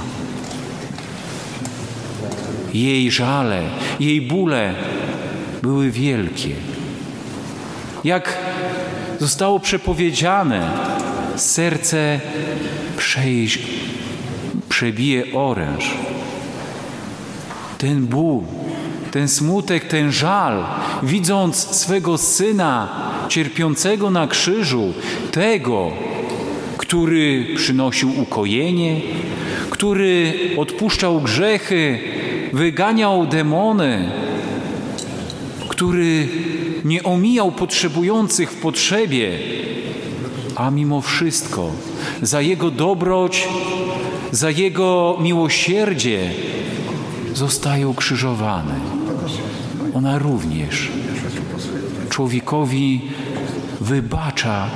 Jej żale, jej bóle były wielkie. Jak zostało przepowiedziane, serce przejść, przebije oręż. Ten ból, ten smutek, ten żal, widząc swego syna cierpiącego na krzyżu, tego, który przynosił ukojenie, który odpuszczał grzechy, wyganiał demony, który nie omijał potrzebujących w potrzebie, a mimo wszystko za Jego dobroć, za Jego miłosierdzie zostaje ukrzyżowany. Ona również człowiekowi wybacza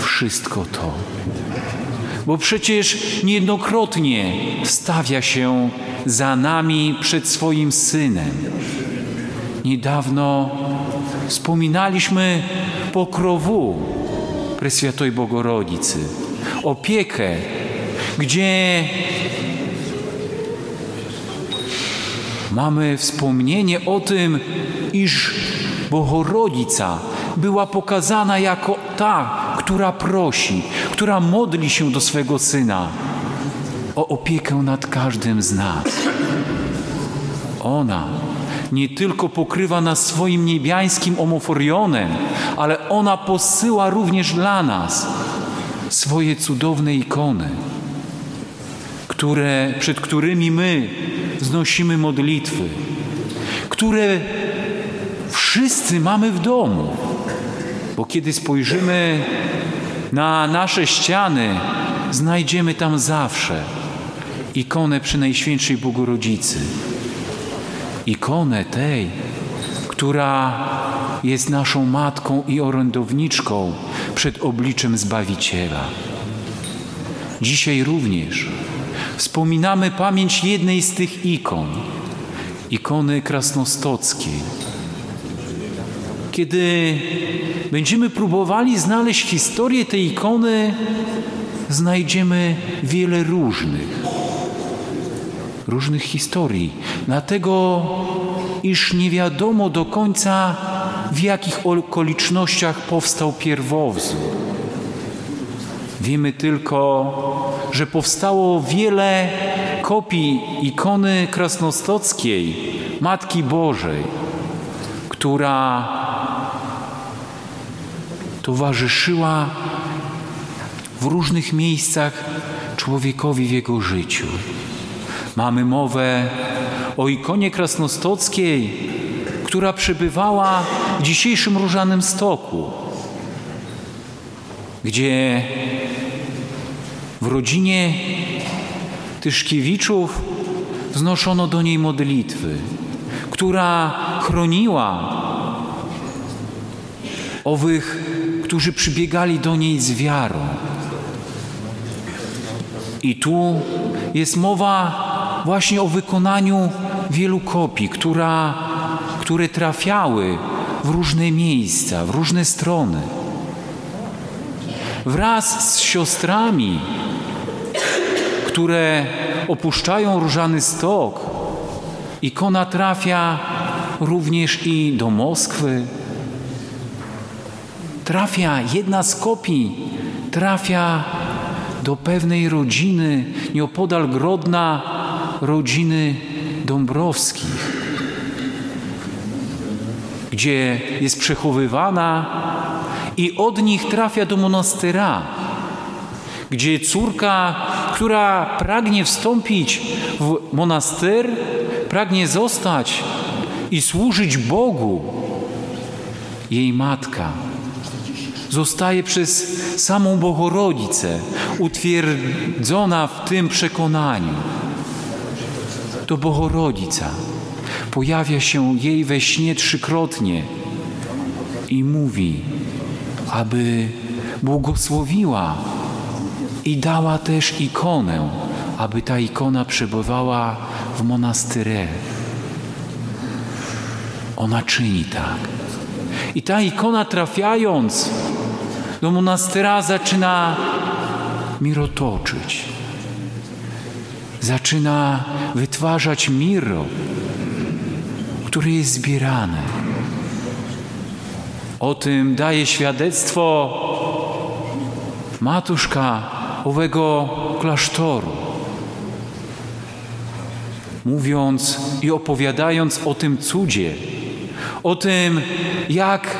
wszystko to. Bo przecież niejednokrotnie stawia się za nami przed swoim synem. Niedawno wspominaliśmy pokrowu Preswiatoj Bogorodicy, opiekę, gdzie mamy wspomnienie o tym, iż Bogorodica była pokazana jako ta, która prosi, która modli się do swego Syna o opiekę nad każdym z nas. Ona nie tylko pokrywa nas swoim niebiańskim omoforionem, ale ona posyła również dla nas swoje cudowne ikony, które, przed którymi my wznosimy modlitwy, które wszyscy mamy w domu. Bo kiedy spojrzymy na nasze ściany, znajdziemy tam zawsze ikonę przy Najświętszej Bogorodzicy. Ikonę tej, która jest naszą matką i orędowniczką przed obliczem Zbawiciela. Dzisiaj również wspominamy pamięć jednej z tych ikon, ikony krasnostockiej. Kiedy będziemy próbowali znaleźć historię tej ikony, znajdziemy wiele różnych, różnych historii. Dlatego, iż nie wiadomo do końca, w jakich okolicznościach powstał pierwowzór. Wiemy tylko, że powstało wiele kopii ikony krasnostockiej Matki Bożej, która towarzyszyła w różnych miejscach człowiekowi w jego życiu. Mamy mowę o ikonie krasnostockiej, która przebywała w dzisiejszym Różanym Stoku, gdzie w rodzinie Tyszkiewiczów wznoszono do niej modlitwy, która chroniła owych, którzy przybiegali do niej z wiarą. I tu jest mowa właśnie o wykonaniu wielu kopii, która, które trafiały w różne miejsca, w różne strony. Wraz z siostrami, które opuszczają różany stok, ikona trafia również i do Moskwy. Trafia, jedna z kopii trafia do pewnej rodziny nieopodal Grodna, rodziny Dąbrowskich, gdzie jest przechowywana i od nich trafia do monastyra, gdzie córka, która pragnie wstąpić w monastyr, pragnie zostać i służyć Bogu, jej matka zostaje przez samą Bogorodicę utwierdzona w tym przekonaniu. To Bohorodica pojawia się jej we śnie trzykrotnie i mówi, aby błogosławiła i dała też ikonę, aby ta ikona przebywała w monastyrze. Ona czyni tak. I ta ikona trafiając do monastyra zaczyna mirotoczyć. Zaczyna wytwarzać miro, które jest zbierane. O tym daje świadectwo matuszka owego klasztoru, mówiąc i opowiadając o tym cudzie, o tym, jak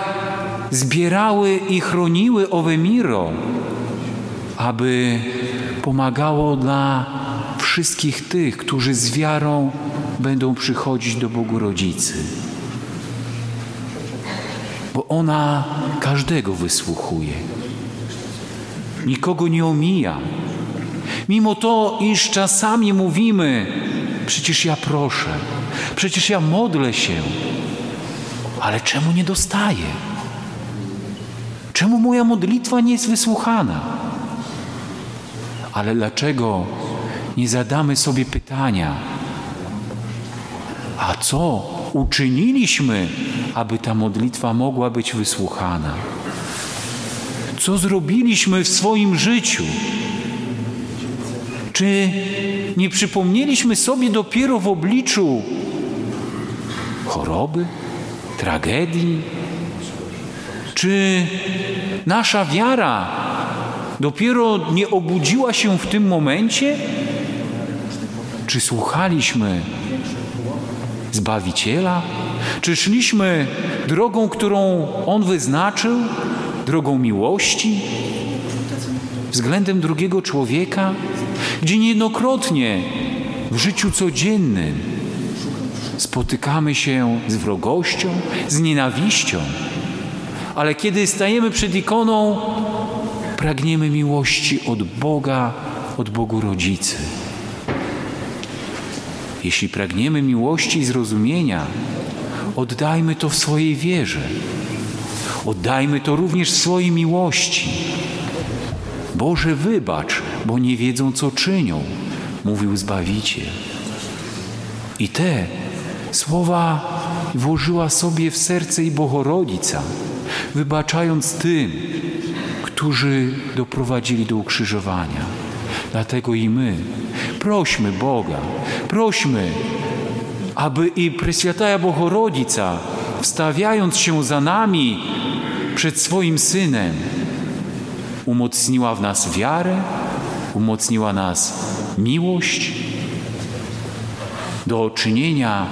zbierały i chroniły owe miro, aby pomagało dla wszystkich tych, którzy z wiarą będą przychodzić do Bogu Rodzicy. Bo ona każdego wysłuchuje. Nikogo nie omija. Mimo to, iż czasami mówimy, przecież ja proszę, przecież ja modlę się, ale czemu nie dostaję? Czemu moja modlitwa nie jest wysłuchana? Ale dlaczego nie zadamy sobie pytania, a co uczyniliśmy, aby ta modlitwa mogła być wysłuchana? Co zrobiliśmy w swoim życiu? Czy nie przypomnieliśmy sobie dopiero w obliczu choroby, tragedii? Czy nasza wiara dopiero nie obudziła się w tym momencie? Czy słuchaliśmy Zbawiciela? Czy szliśmy drogą, którą On wyznaczył, drogą miłości względem drugiego człowieka, gdzie niejednokrotnie w życiu codziennym spotykamy się z wrogością, z nienawiścią, ale kiedy stajemy przed ikoną, pragniemy miłości od Boga, od Bogu Rodzicy. Jeśli pragniemy miłości i zrozumienia, oddajmy to w swojej wierze. Oddajmy to również w swojej miłości. Boże, wybacz, bo nie wiedzą, co czynią, mówił Zbawiciel. I te słowa włożyła sobie w serce i Bohorodzica, wybaczając tym, którzy doprowadzili do ukrzyżowania. Dlatego i my prośmy Boga, prośmy, aby i Preswiataja Bohorodzica, wstawiając się za nami przed swoim Synem, umocniła w nas wiarę, umocniła nas miłość do czynienia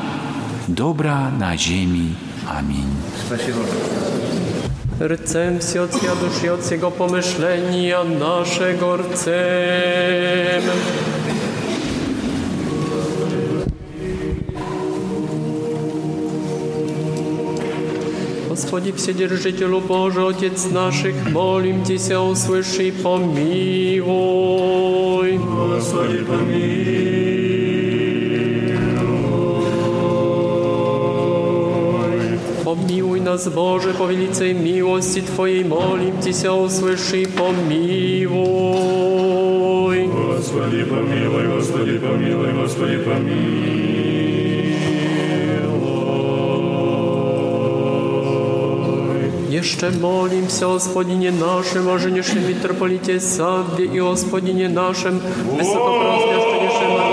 dobra na ziemi. Amin. Rcem od duszy od Jego pomyślenia naszego rcem. Господи, Вседержителю Божий, Отец наших, молим Тебя, услыши и помилуй. Господи, помилуй. Помилуй нас, Боже, по велицей милости Твоей, молим Тебя, услыши и помилуй. Господи, помилуй, Господи, помилуй, Господи, Jeszcze молимся, Господине нашим, оженившем митрополите Савве и Господине нашим, высокопросвященнейшем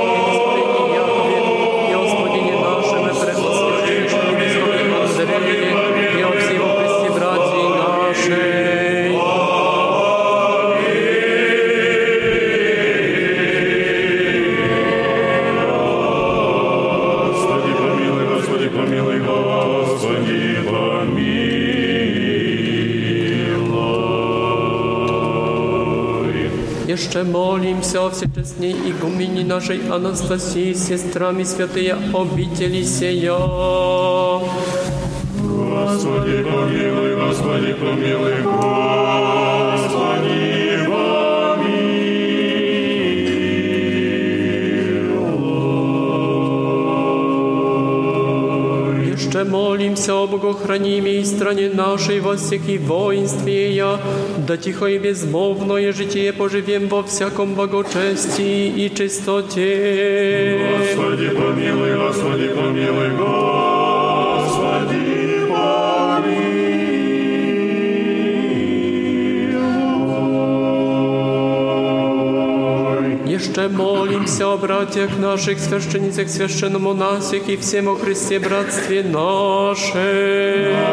O всечестnej игумени нашей Анастасии, сестрами святые обители сия. Господи, помилуй, Господи, помилуй, Господи, Jeszcze molim się o Bogохранимie i stronie naszej во всех и воинстве я, да тихо и безмолвное житие поживем во всяком благочестии и чистоте. Господи, помилуй, Господи, помилуй, Господи, Molim się o braciach naszych, świeszczenicach, świeszczenomонасях і всем o Chryście bractwie naszym.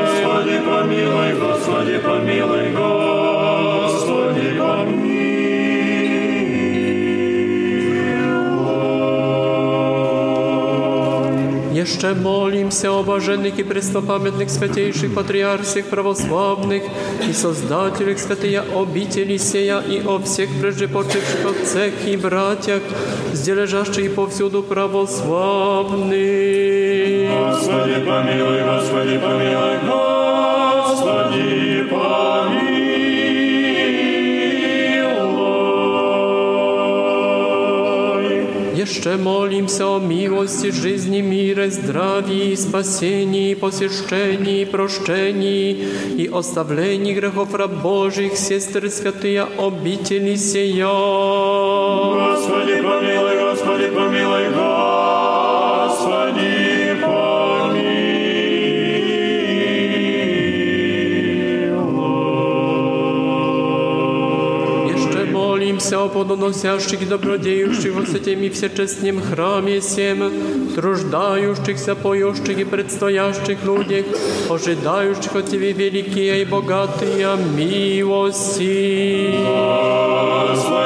Господи, помилуй, Господи, помилуй, Господи, Jeszcze молимся о блаженных и преснопамятных святейших патриарсих православных и создателях святые обители сея и о всех прежде почивших отцах и братьях, где лежащих повсюду православных. Господи, помилуй, Господи, помилуй, Господи, Jeszcze молимся о милости, жизни, мире, здравии, спасении, посещении, прощении и оставлении грехов раб Божьих, сестер святые обители сия. Господи, помилуй, Господи, помилуй, Господи, молимся о плодоносящих и добродеющих во святем и всечестнем храме всем, труждающихся, поющих и предстоящих людях, ожидающих от Тебя великие и богатые милости. Господи,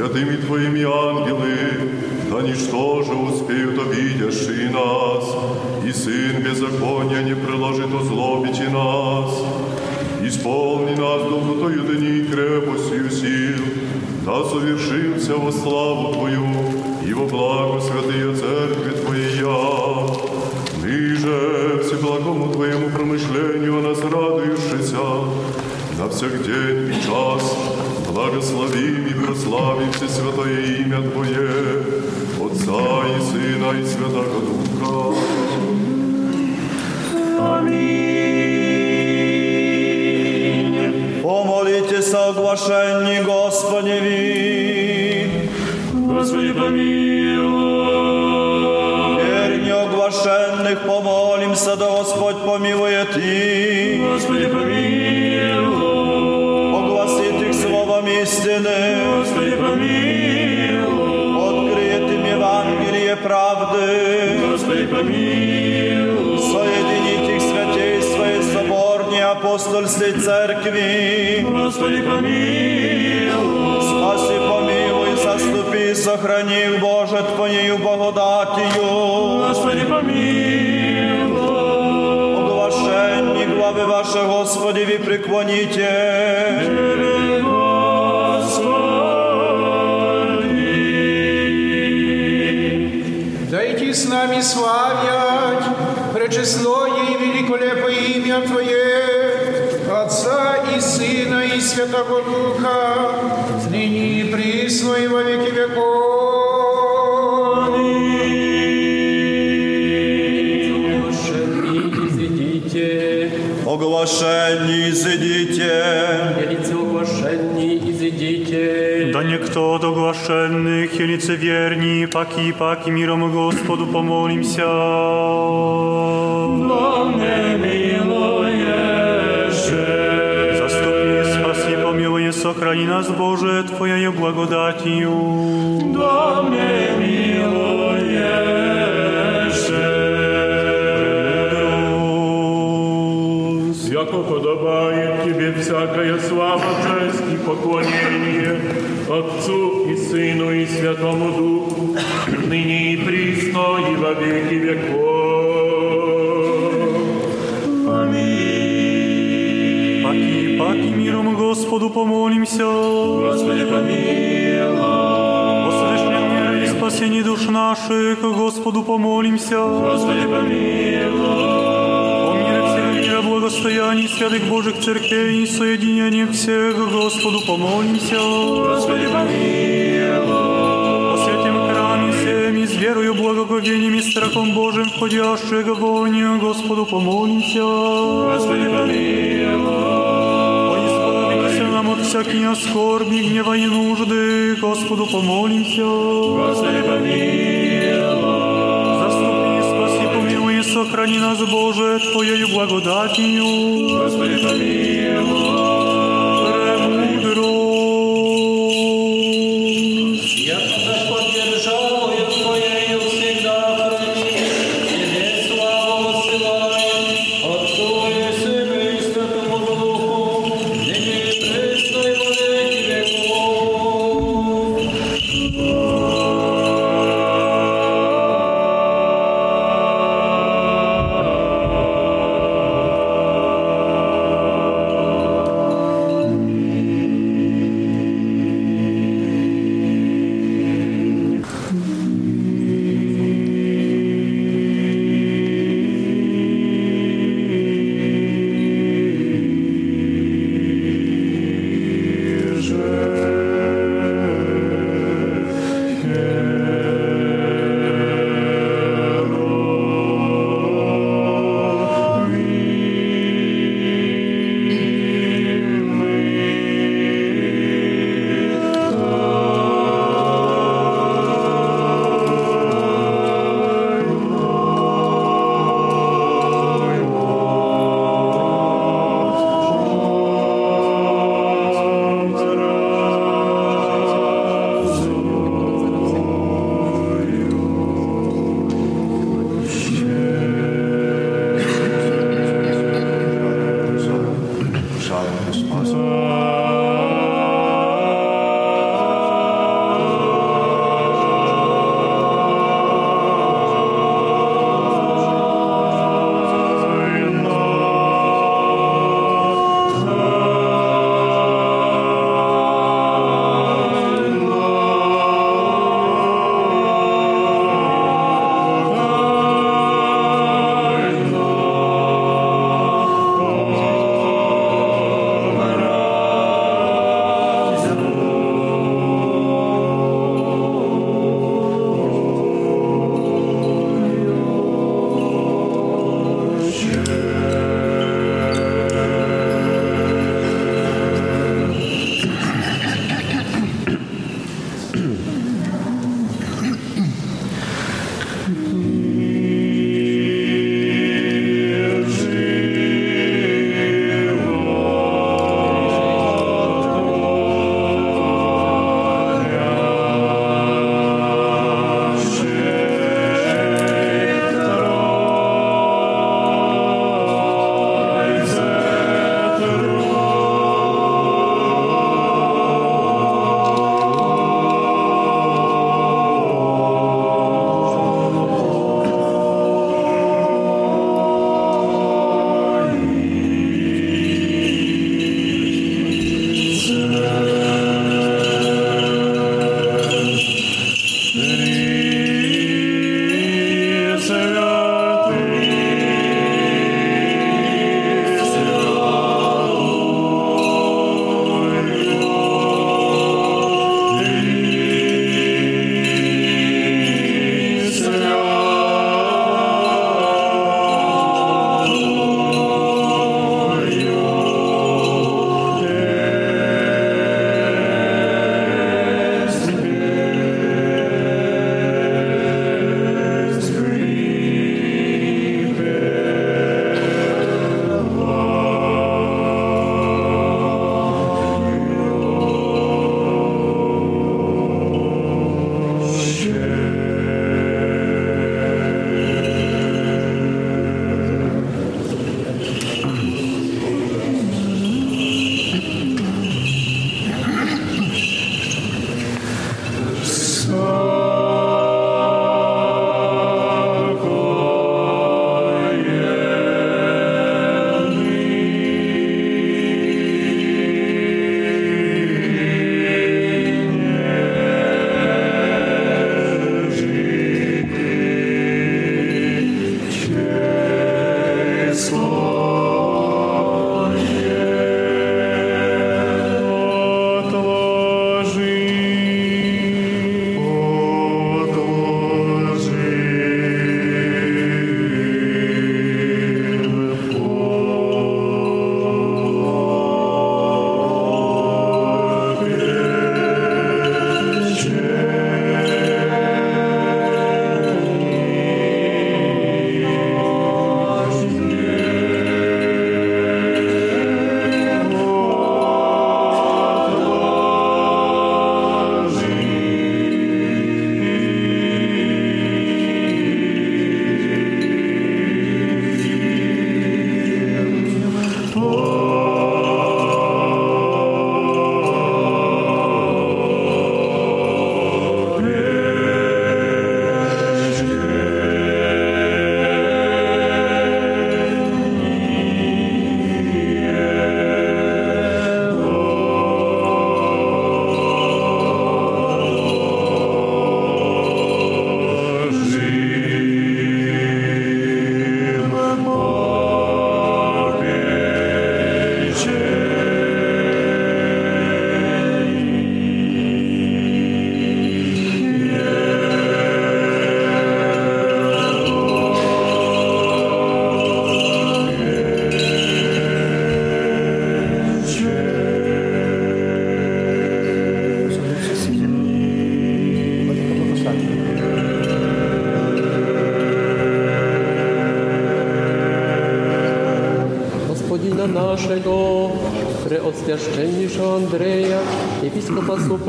святыми Твоими ангелы, да ничто же успеют обидящие нас, и Сын беззакония не приложит озлобить и нас. Исполни нас добротою дни и крепостью сил, да совершимся во славу Твою Israel С нами славять пречестное и великолепное имя Твое, Отца и Сына и Святого Духа, ныне и присно и во веки веков. от оглашенных и лицеверни, паки, паки, миром Господу помолимся. Славне милуеше. Заступи, спаси, помилуй, сохрани нас, Боже, Твоею благодатью. Да мне милуеше. Яко подобает Тебе всякая слава, честь и поклонение Отцу и Сыну и Святому Духу, ныне и присно и во веки веков. Аминь. Паки, паки, миром Господу помолимся. Господи, помилуй. Совершенном мире и спасении душ наших, Господу помолимся. Господи, помилуй. О мире всего мира, благостоянии святых Божьих церквей и соединении всех, Господу помолимся. Господи, помилуй. О святем храме всем и с верою, благоговением и страхом Божьим входящих в вонь, Господу помолимся. Господи, помилуй. О избавимся нам от всяких скорби, гнева и нужды, Господу помолимся. Господи, помилуй. помилуй и сохрани нас, Боже, Твоею благодатью. Господи, помилуй. Премудрость.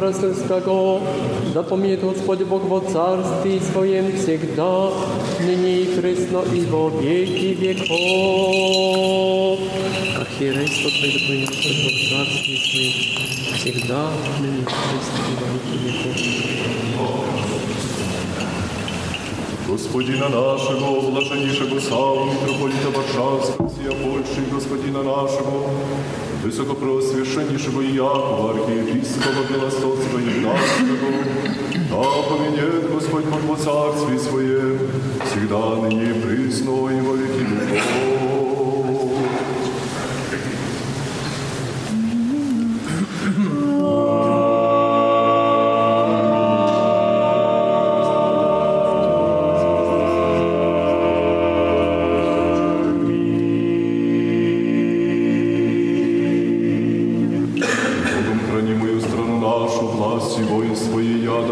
episkopa supraselskiego, zapomnieć Господь Бог во Царстве Своем всегда, ныне и пресно и во веки веков.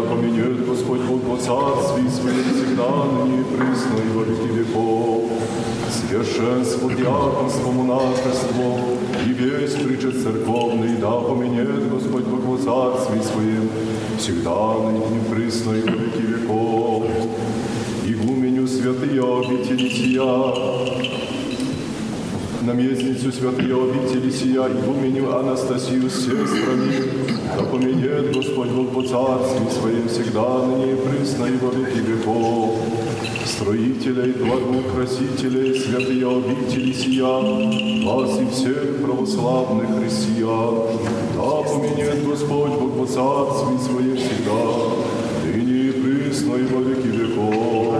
и яда поменет Господь Бог во царстве своем всегда, ныне и присно и во веки веков. Священство, диаконство, монашество и весь причет церковный, да поменет Господь Бог во царстве своем всегда, ныне и присно и во веки веков. Игуменю святые обители сия, наместницу святые обители сия, игуменю Анастасию с сестрами, да поменет Господь Бог во царстве своем всегда, ныне и присно и во веки веков. Строителей, двору, красителей, святые обители сия, вас и всех православных христиан, да поменет Господь Бог во царстве своем всегда, ныне и присно и во веки веков.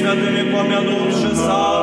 Всеми святыми помянувши сами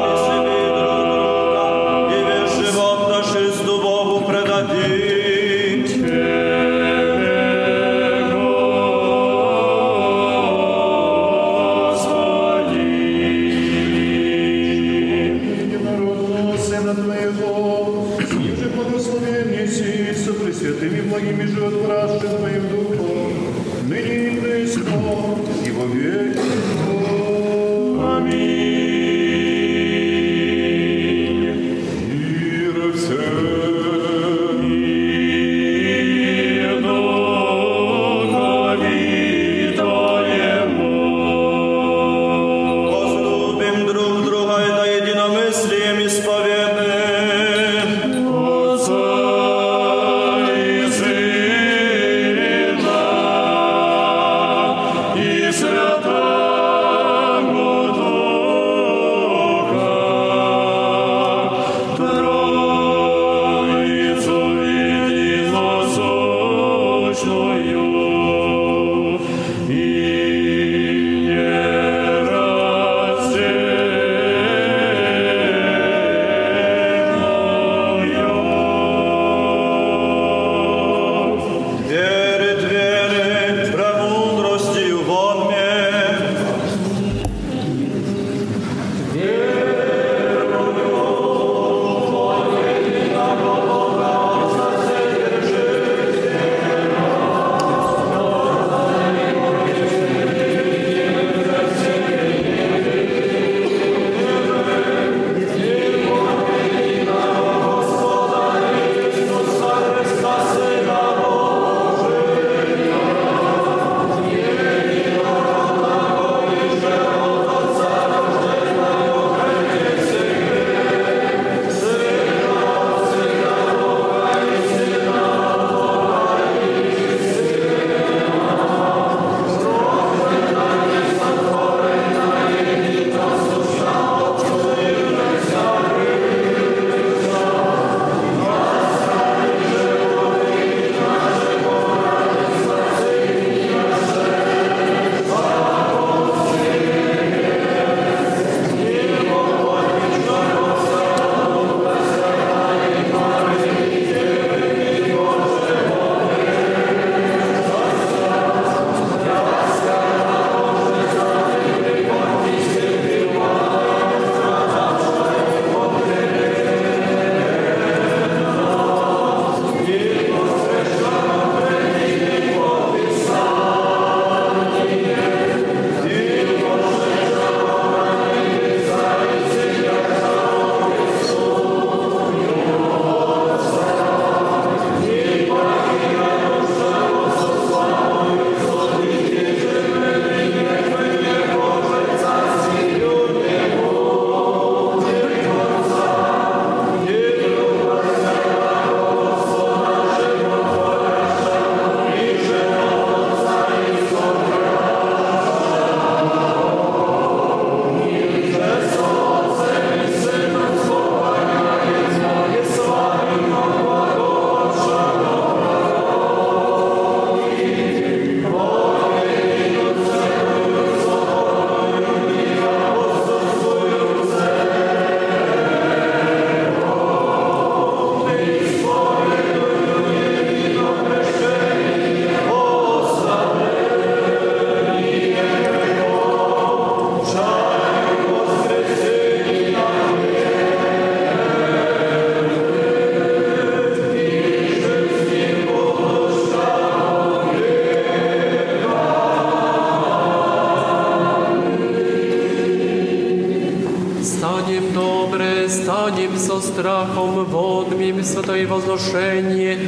водмим святое возложение,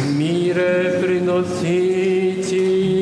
в мире приносите.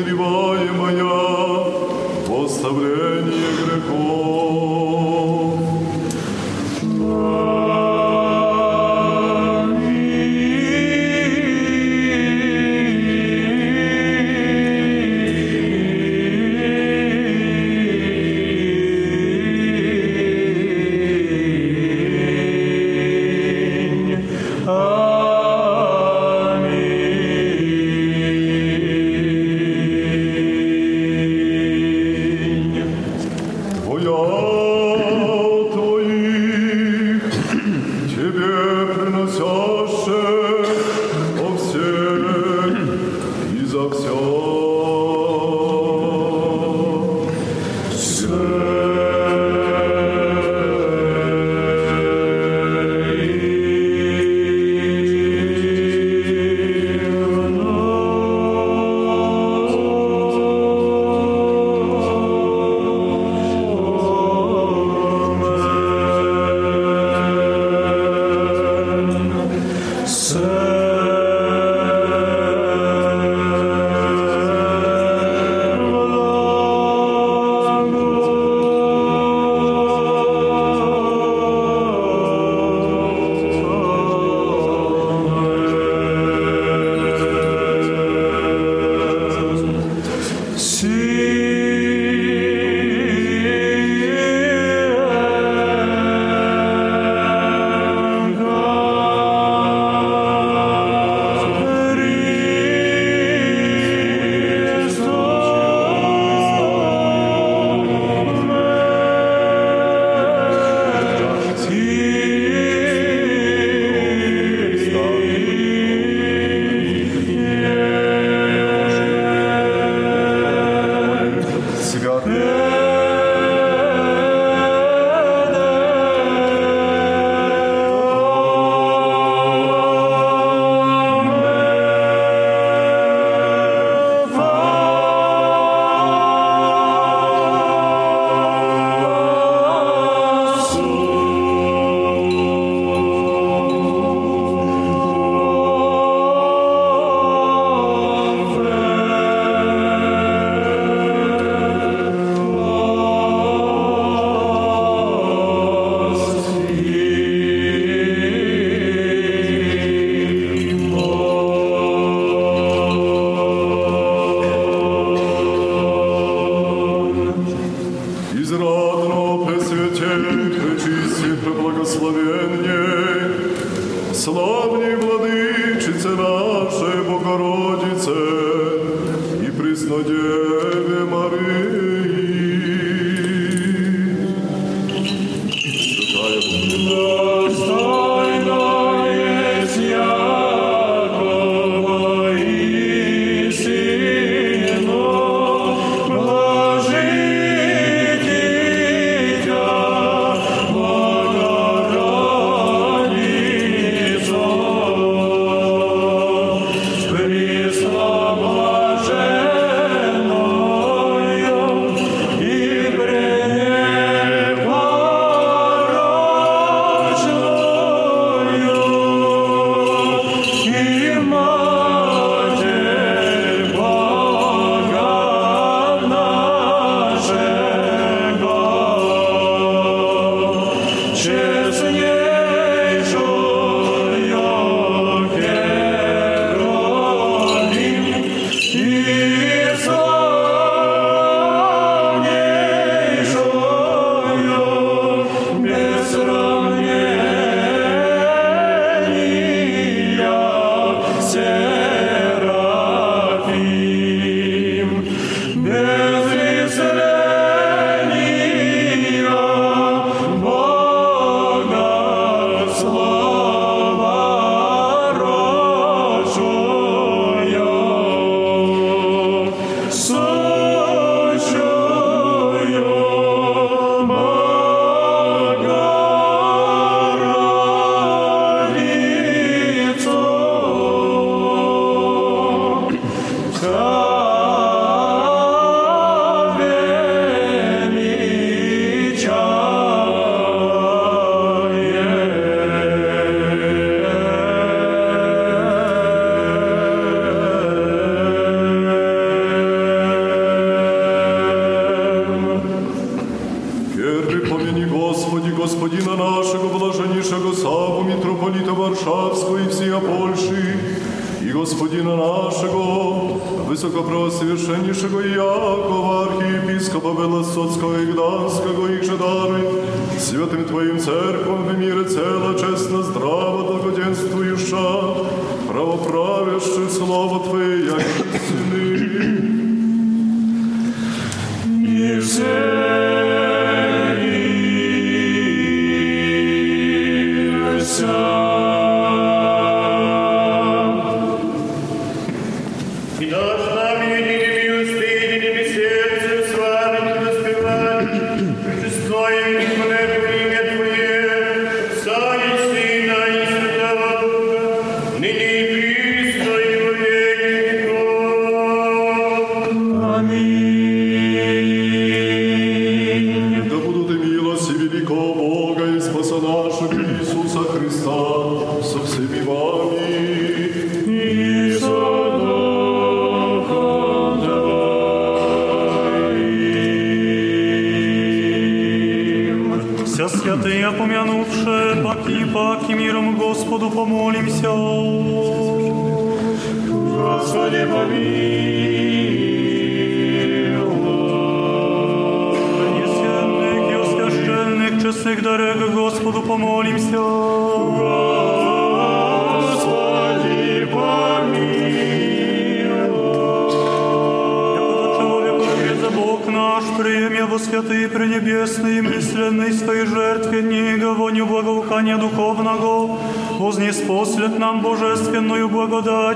Изливаемая, в грехов.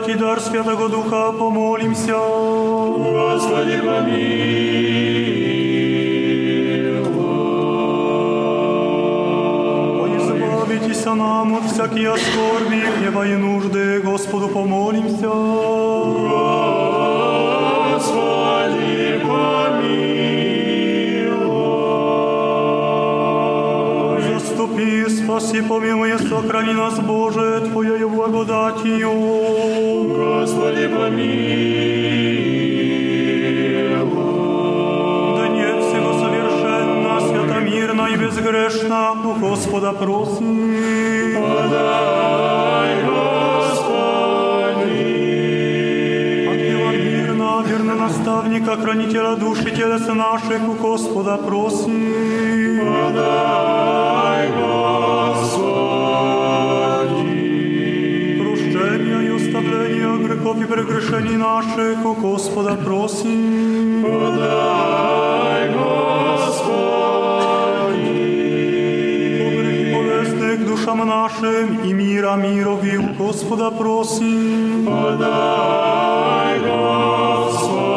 всякий дар Святого Духа, помолимся. Господи, помилуй. избавитесь нам от всякие скорби, гнева и нужды, Господу помолимся. Господи, помилуй. Заступи, спаси, помилуй. проси. Подай, Господи. Ангела верно, верно наставника, хранителя души телеса наших у Господа проси. Подай, Господи. Прощения и оставления грехов и прегрешений наших у Господа проси. нашим и мира мирови, у Господа просим. Подай, Господи!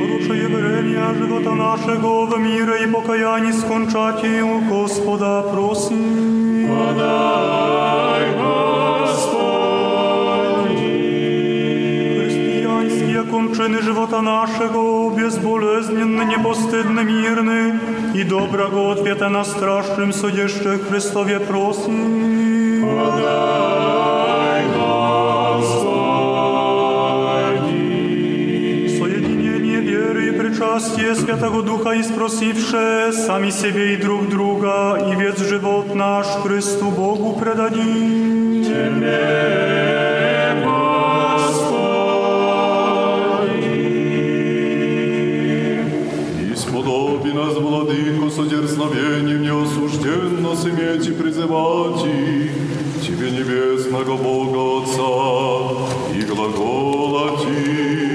Поручає время живота нашего в мире и покаянии скончати, у Господа просим. Подай, Християнские кончины живота нашего, безболезненны, непостыдны, мирны, и доброго ответа на страшным судеще Христове просим. Подай, Соединение веры и причастие Святого Духа и спросивше сами себе и друг друга, и весь живот наш Христу Богу предадим. Тебе, Неосужденно иметь и призывать и Тебе небесного Бога Отца и глаголати.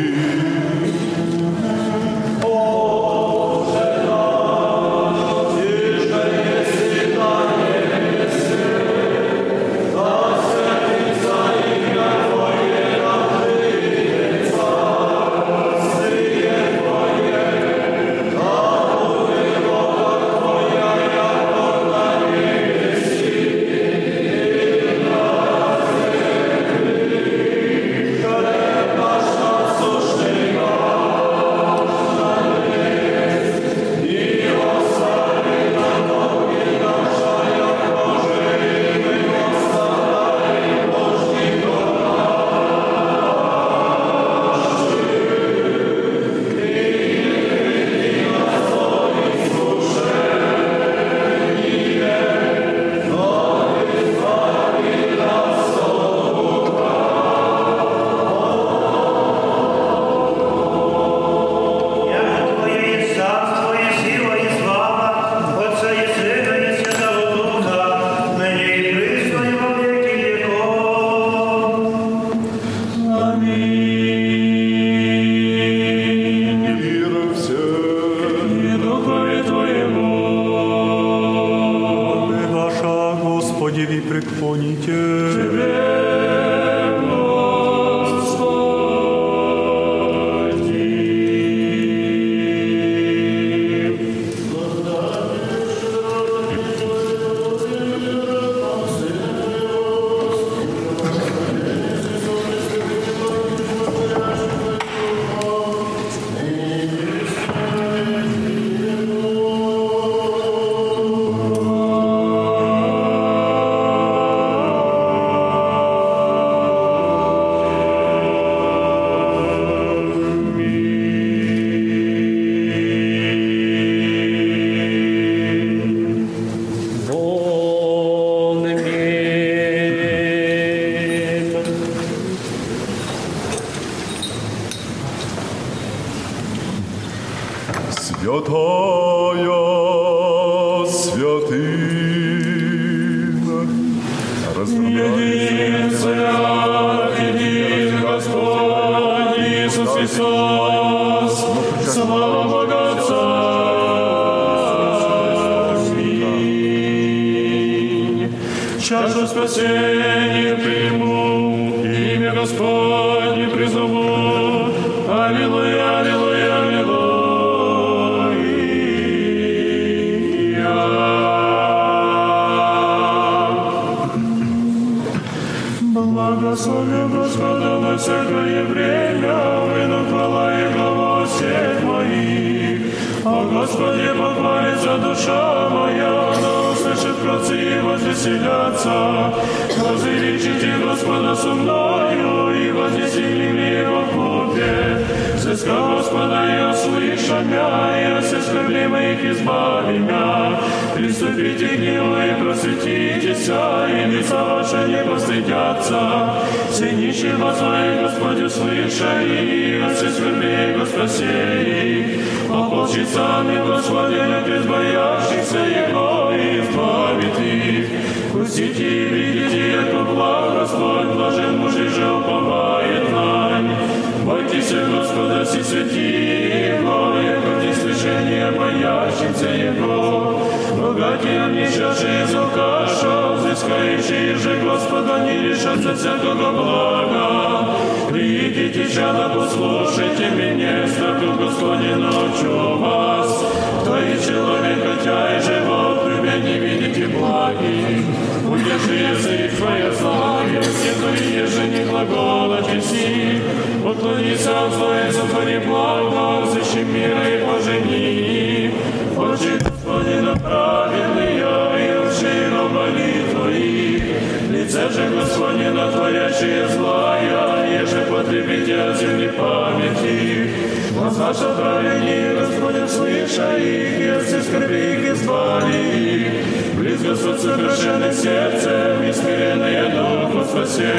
речи злая, Еже потребите земли памяти. Глаза шатали, расходят слыша их, Если скорби их избавили их. Близко суд совершенный сердцем, И смиренные духу спасе.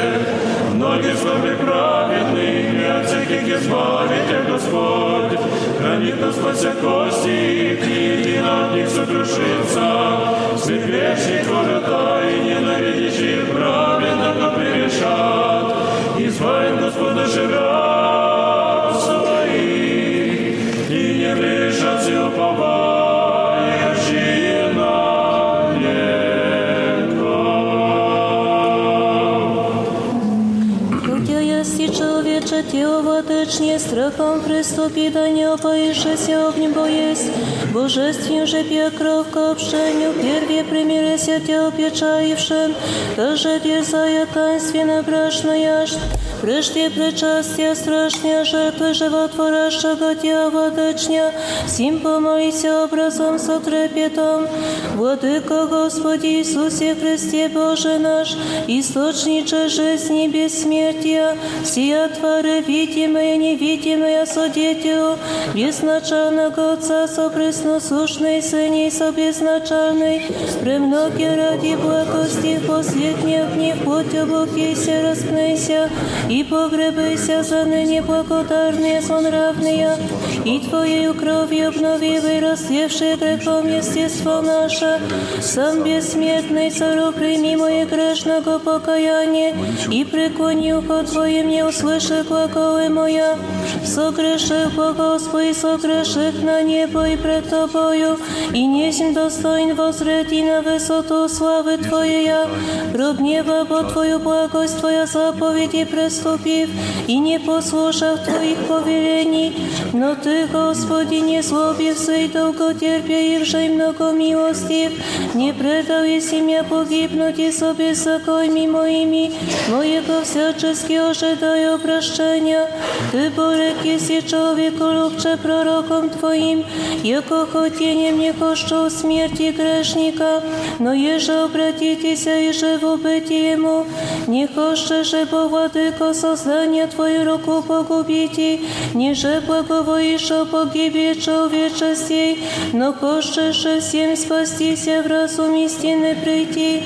Многие слабы праведны, И от всяких избавите а Господь. Хранит нас спася кости, И един от них сокрушится. Все грешник, тайне ненавидящий праведный, превешат. Избавим Господа жира своих, и не лишатся уповающие на Хотя ясти человече тело течне, страхом приступи, да не опоишься огнем боесть. Божествен же пья кровь к общению, перве примирися тел печаившен, даже дерзая таинственно брашная ж. Прежде причастия страшня жертвы животворящего тела дочня, всем помолися образом со трепетом. Владыка Господи Иисусе Христе Боже наш, источниче жизни бессмертия, сия твары видимые, невидимые содетелю, безначального Отца сопресносушный Сыне собезначальный, премноги ради благости последних дней путь обокейся, распнейся, и погребайся за ныне благодарные сонравные, и Твоею кровью обновивый рассевший грехом естество наше, сам бессмертный цару прими мое грешного покаяние, и преклони ухо Твоим не услыши глаголы моя, согреших по Господи, согреших на небо и пред Тобою, и несем достоин возрети на высоту славы Твоя, роб неба, бо Твою благость Твоя заповеди преступив, и не послушав Твоих повелений, но Ты, Господи, не злобився и долготерпеивший много милостив, не предал и семья погибнуть и со беззаконьми моими, моего всячески ожидаю прощения. Ты, Борек, если человеку лучше пророком Твоим, яко хотением не хошчу смерти грешника, но еже обратитесь и живо быть ему, не хоще же, бо создания Твою руку погубите, ниже благовоишь о погибе человечестей, но хочешь всем спастися в разум истины прийти.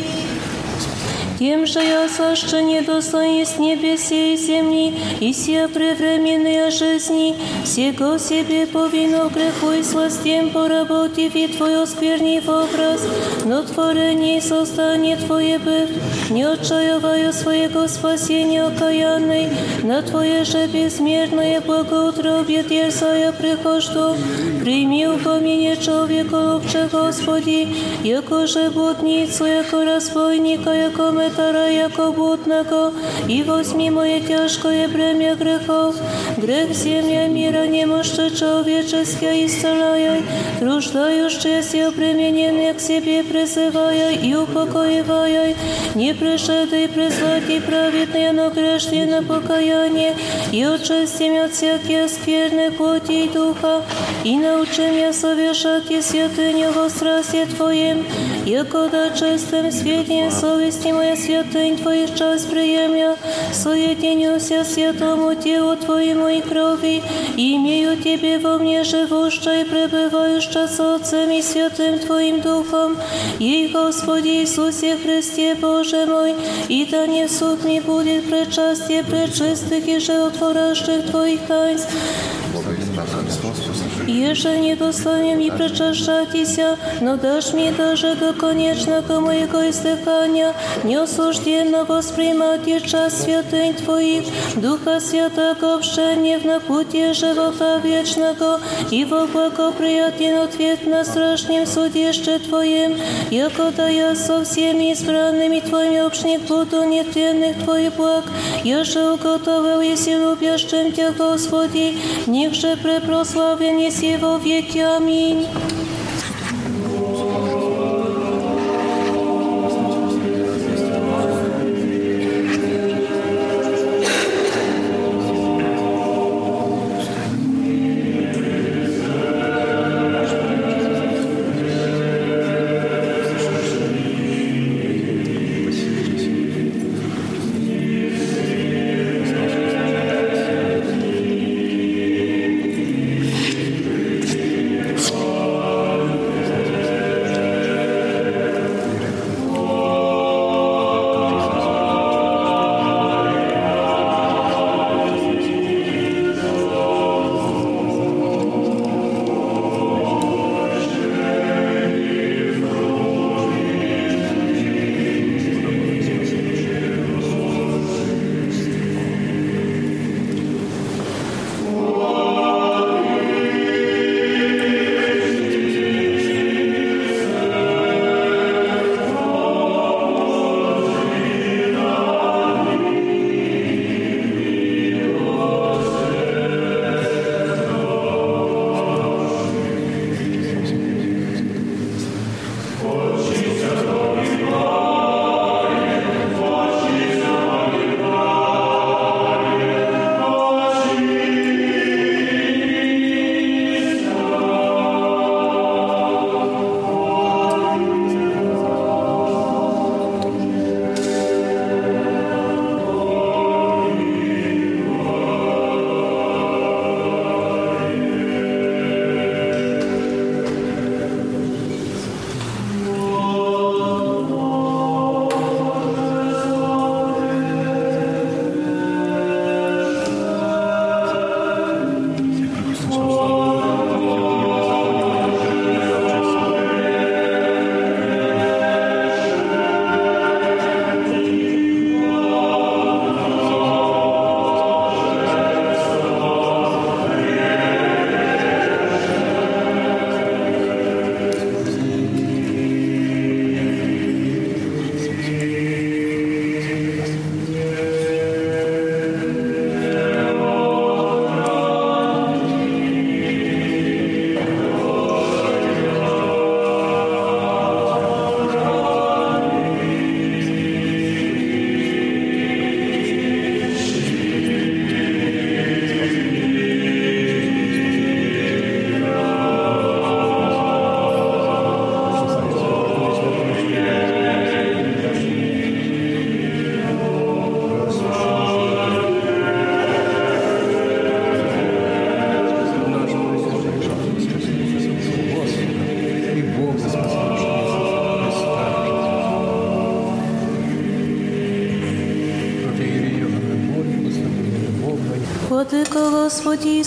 Тем же я саще недостоин с небеси и земли, и все превременные жизни, всего себе повинно греху и сластям поработив и Твой осквернив образ, но творение и создание Твое быв, не отчаиваю своего спасения окаянной, на Твое же безмерное благоутробие дерзая прихожду, прими упомине человека лучше, Господи, яко же будницу, яко разбойника, яко метара, яко будного, и возьми мое тяжкое бремя грехов, грех земля мира немощи человеческая исцеляя, труждающиеся обремененные к себе призывая и упокоивая, не пришедший призвать и праведные, но грешные на покаяние, и очистим от всяких скверных плоти и духа, и научи меня совершать и святыню во страсти Твоим, яко да чистым святнее совести моя святынь Твоих час приемля, соединюся святому телу Твоему и крови, и имею Тебе во мне живуща и пребывающа с Отцем и Святым Твоим Духом, и Господи Иисусе Христе Боже мой, и да не в суд не будет пречастие пречистых и животворящих Твоих таинств, и Еже недостоин и причащайтеся, но дашь мне даже до конечного моего издыхания, неосужденно воспринимать и час святынь Твоих, Духа Святого общения на пути живота вечного, и во благоприятен ответ на страшном судище Твоем, якода я со всеми избранными Твоими общник буду нетленных Твоих благ, я же уготовил, если любящим Тебя, Господи, них же препрославен еси во веки. Аминь.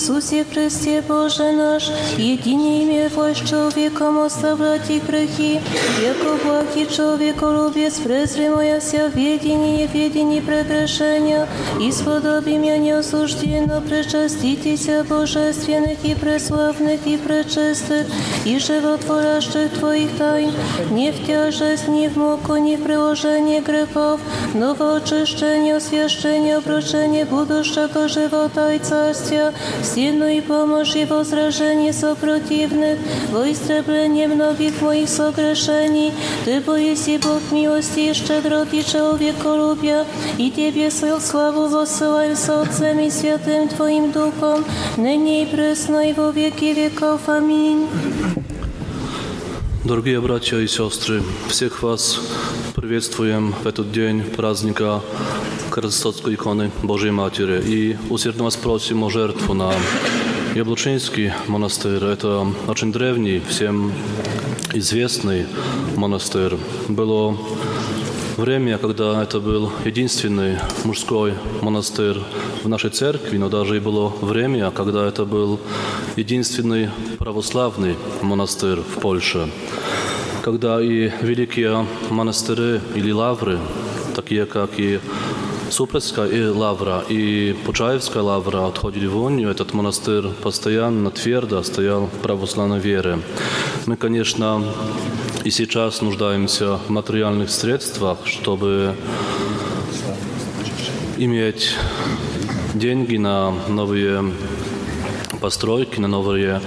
Иисусе Христе Боже наш, едине имя Твой с человеком оставлять и грехи, яко благий человеколюбец, презри моя вся ведение, ведение прегрешения, и сподоби меня неосужденно причаститеся божественных и преславных и пречистых, и животворящих Твоих тайн, не в тяжесть, не в муку, не в приложение грехов, но в очищение, освящение, обручение будущего живота и царствия, в силу и помощь и возражение сопротивных, во истребление многих моих согрешений, Ты боиси Бог милости и щедроты человеколюбия, и Тебе славу воссылаем с Отцем и Святым Твоим Духом, ныне и пресно и во веки веков. Аминь. Дорогие братья и сестры, всех вас приветствуем в этот день праздника Красотской иконы Божьей Матери и усердно вас просим о жертву на Яблочинский монастырь. Это очень древний, всем известный монастырь. Было время, когда это был единственный мужской монастырь в нашей церкви, но даже и было время, когда это был единственный православный монастырь в Польше. Когда и великие монастыри или лавры, такие как и Супресская и Лавра, и Почаевская Лавра отходили в этот монастырь постоянно, твердо стоял в православной вере. Мы, конечно, и сейчас нуждаемся в материальных средствах, чтобы иметь деньги на новые постройки, на новые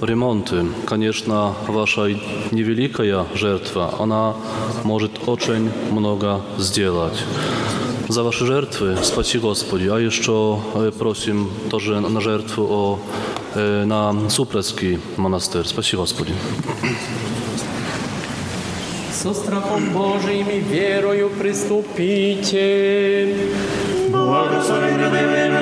ремонты. Конечно, ваша невеликая жертва, она может очень много сделать. За Wasze żertwy, spaci Господи. A jeszcze e, prosim тоже na żertwu o, e, na Supreski monastyr. Spaci Господи. Со страхом Божиим и верою приступите. Благослови гряды имя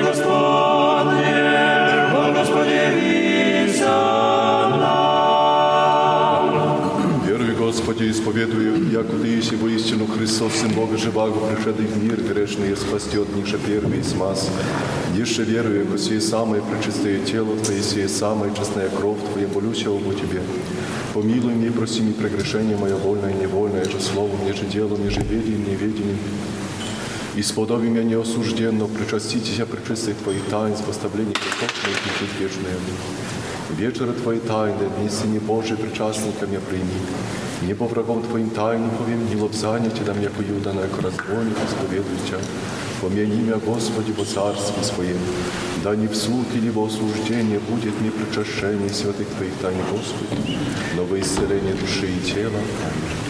Господи, исповедую, яко Ты еси воистину Христос, Сын Бога Живаго, пришедший в мир грешный, спастет ниже первый из нас. Ниже верую, яко сие самое пречистое тело Твое, сие самая честная кровь Твоя, молюсь я об Тебе. Помилуй мне, проси мне прегрешение мое вольное и невольное, же словом, неже делом, неже ведением, неведением. И сподоби меня неосужденно причаститесь причистых Твоих тайн, с поставлением Христов Твоих и жить вечное. Вечера Твоей тайны, дни Сыне Божий, причастником я прими. Небо врагом Твоим тайниковым, не лобзание Тебя, яко Юда, на яко разбойник, исповедуй Тебя. Помяни имя Господи во Царстве Своем, да не в суд или во осуждение будет мне причащение святых Твоих тайн, Господи, но во исцеление души и тела. Боже,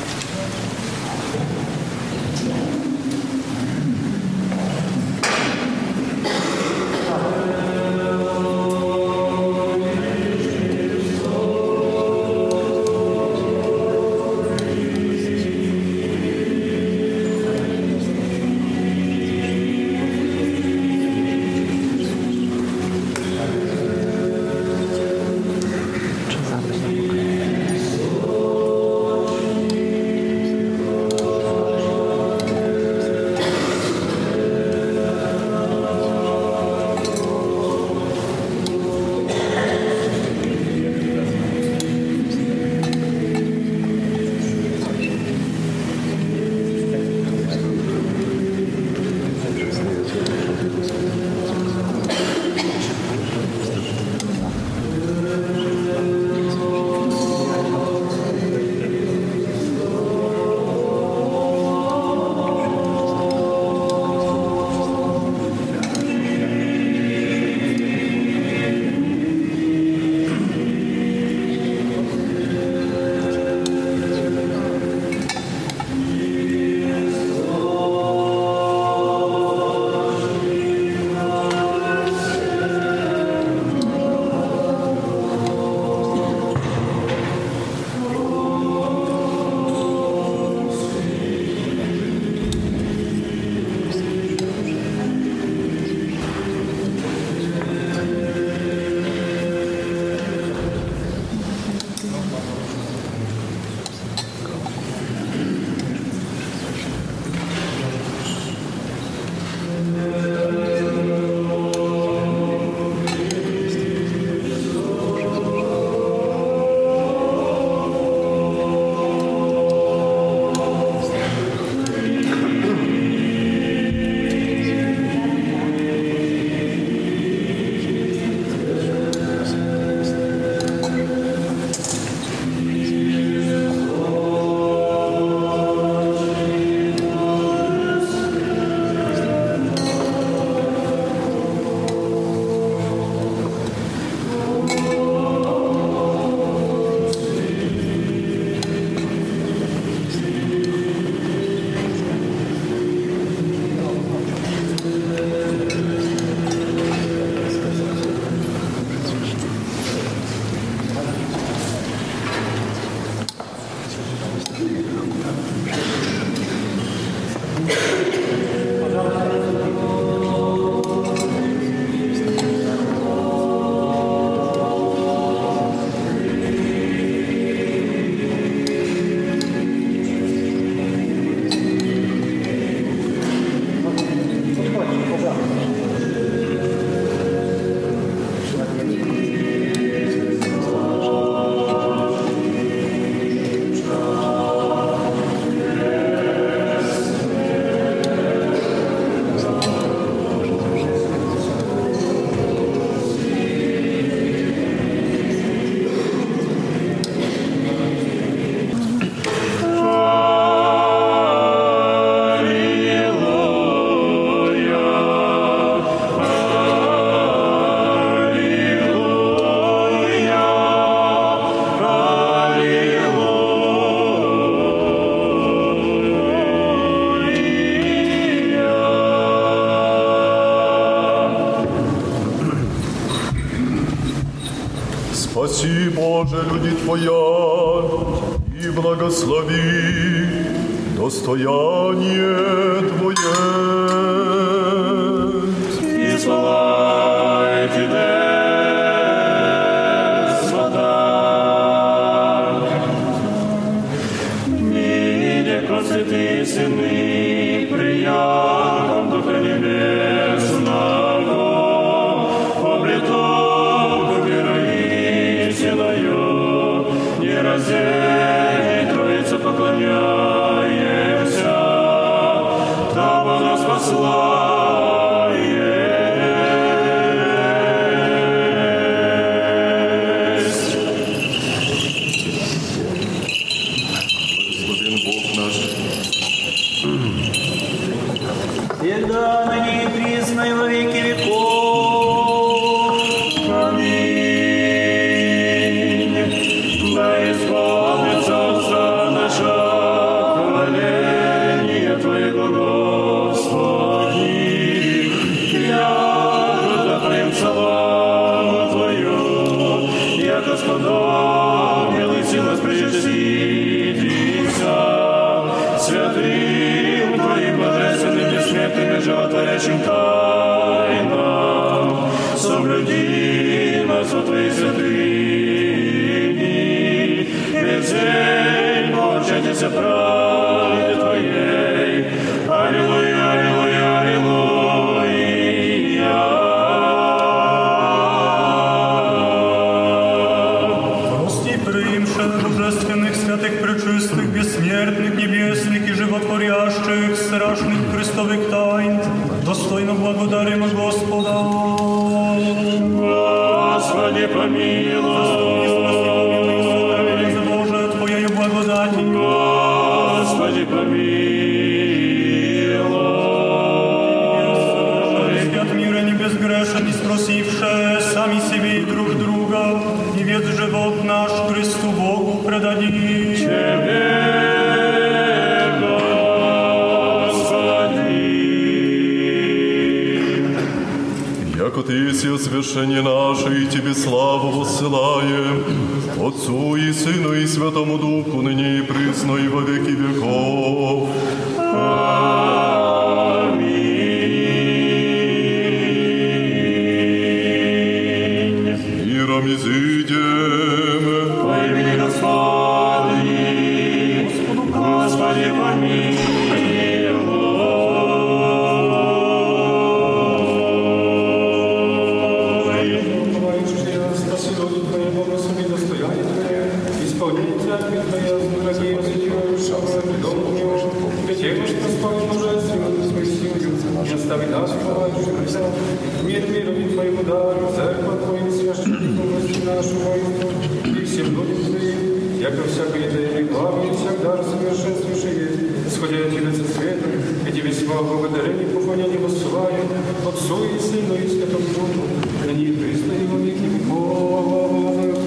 поклонение воссылаем, Отцу и Сыну и Святому Духу, ныне и присно и во веки веков.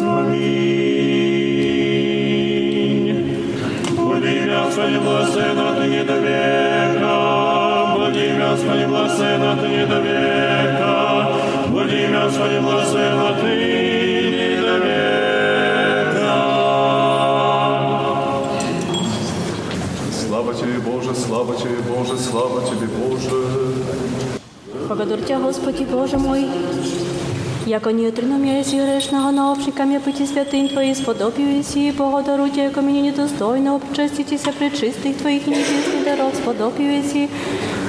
Аминь. Буди имя Господи, благословенно отныне до века. Буди имя Господи, благословенно отныне до века. Буди имя Господи, благословенно отныне Боже, слава Тебе, Боже, слава Тебе, Боже. Благодарю Тебя, Господи Боже мой, яко не отрину меня из грешного наобщника мне пути святым Твои, сподобию и сии, благодарю Тебя, яко мне недостойно обчеститеся пред чистых Твоих и небесных даров, сподобию и сии,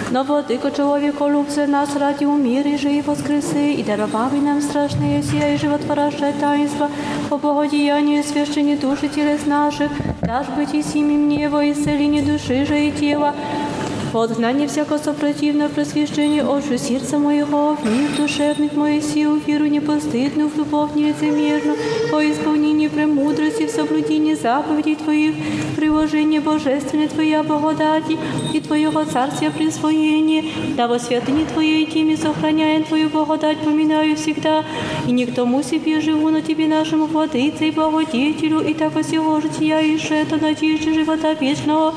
но владыко человеко любце нас ради умир и жив воскресы, и даровавы нам страшные сия и животворящее таинство, по богодеянию священни души телес наших, дашь быть и сими мне во исцеление души же и тела, от знания всяко сопротивно просвещение очи сердца моего, в мир душевных моих сил, веру непостыдную, в любовь нелицемерную, по исполнению премудрости, в соблюдении заповедей Твоих, приложение божественной Твоя благодати и Твоего царствия присвоение, да во святыне Твоей теми сохраняя Твою благодать, поминаю всегда, и не к тому себе живу, но Тебе нашему владыце и благодетелю, и так всего жития и это надежде живота вечного,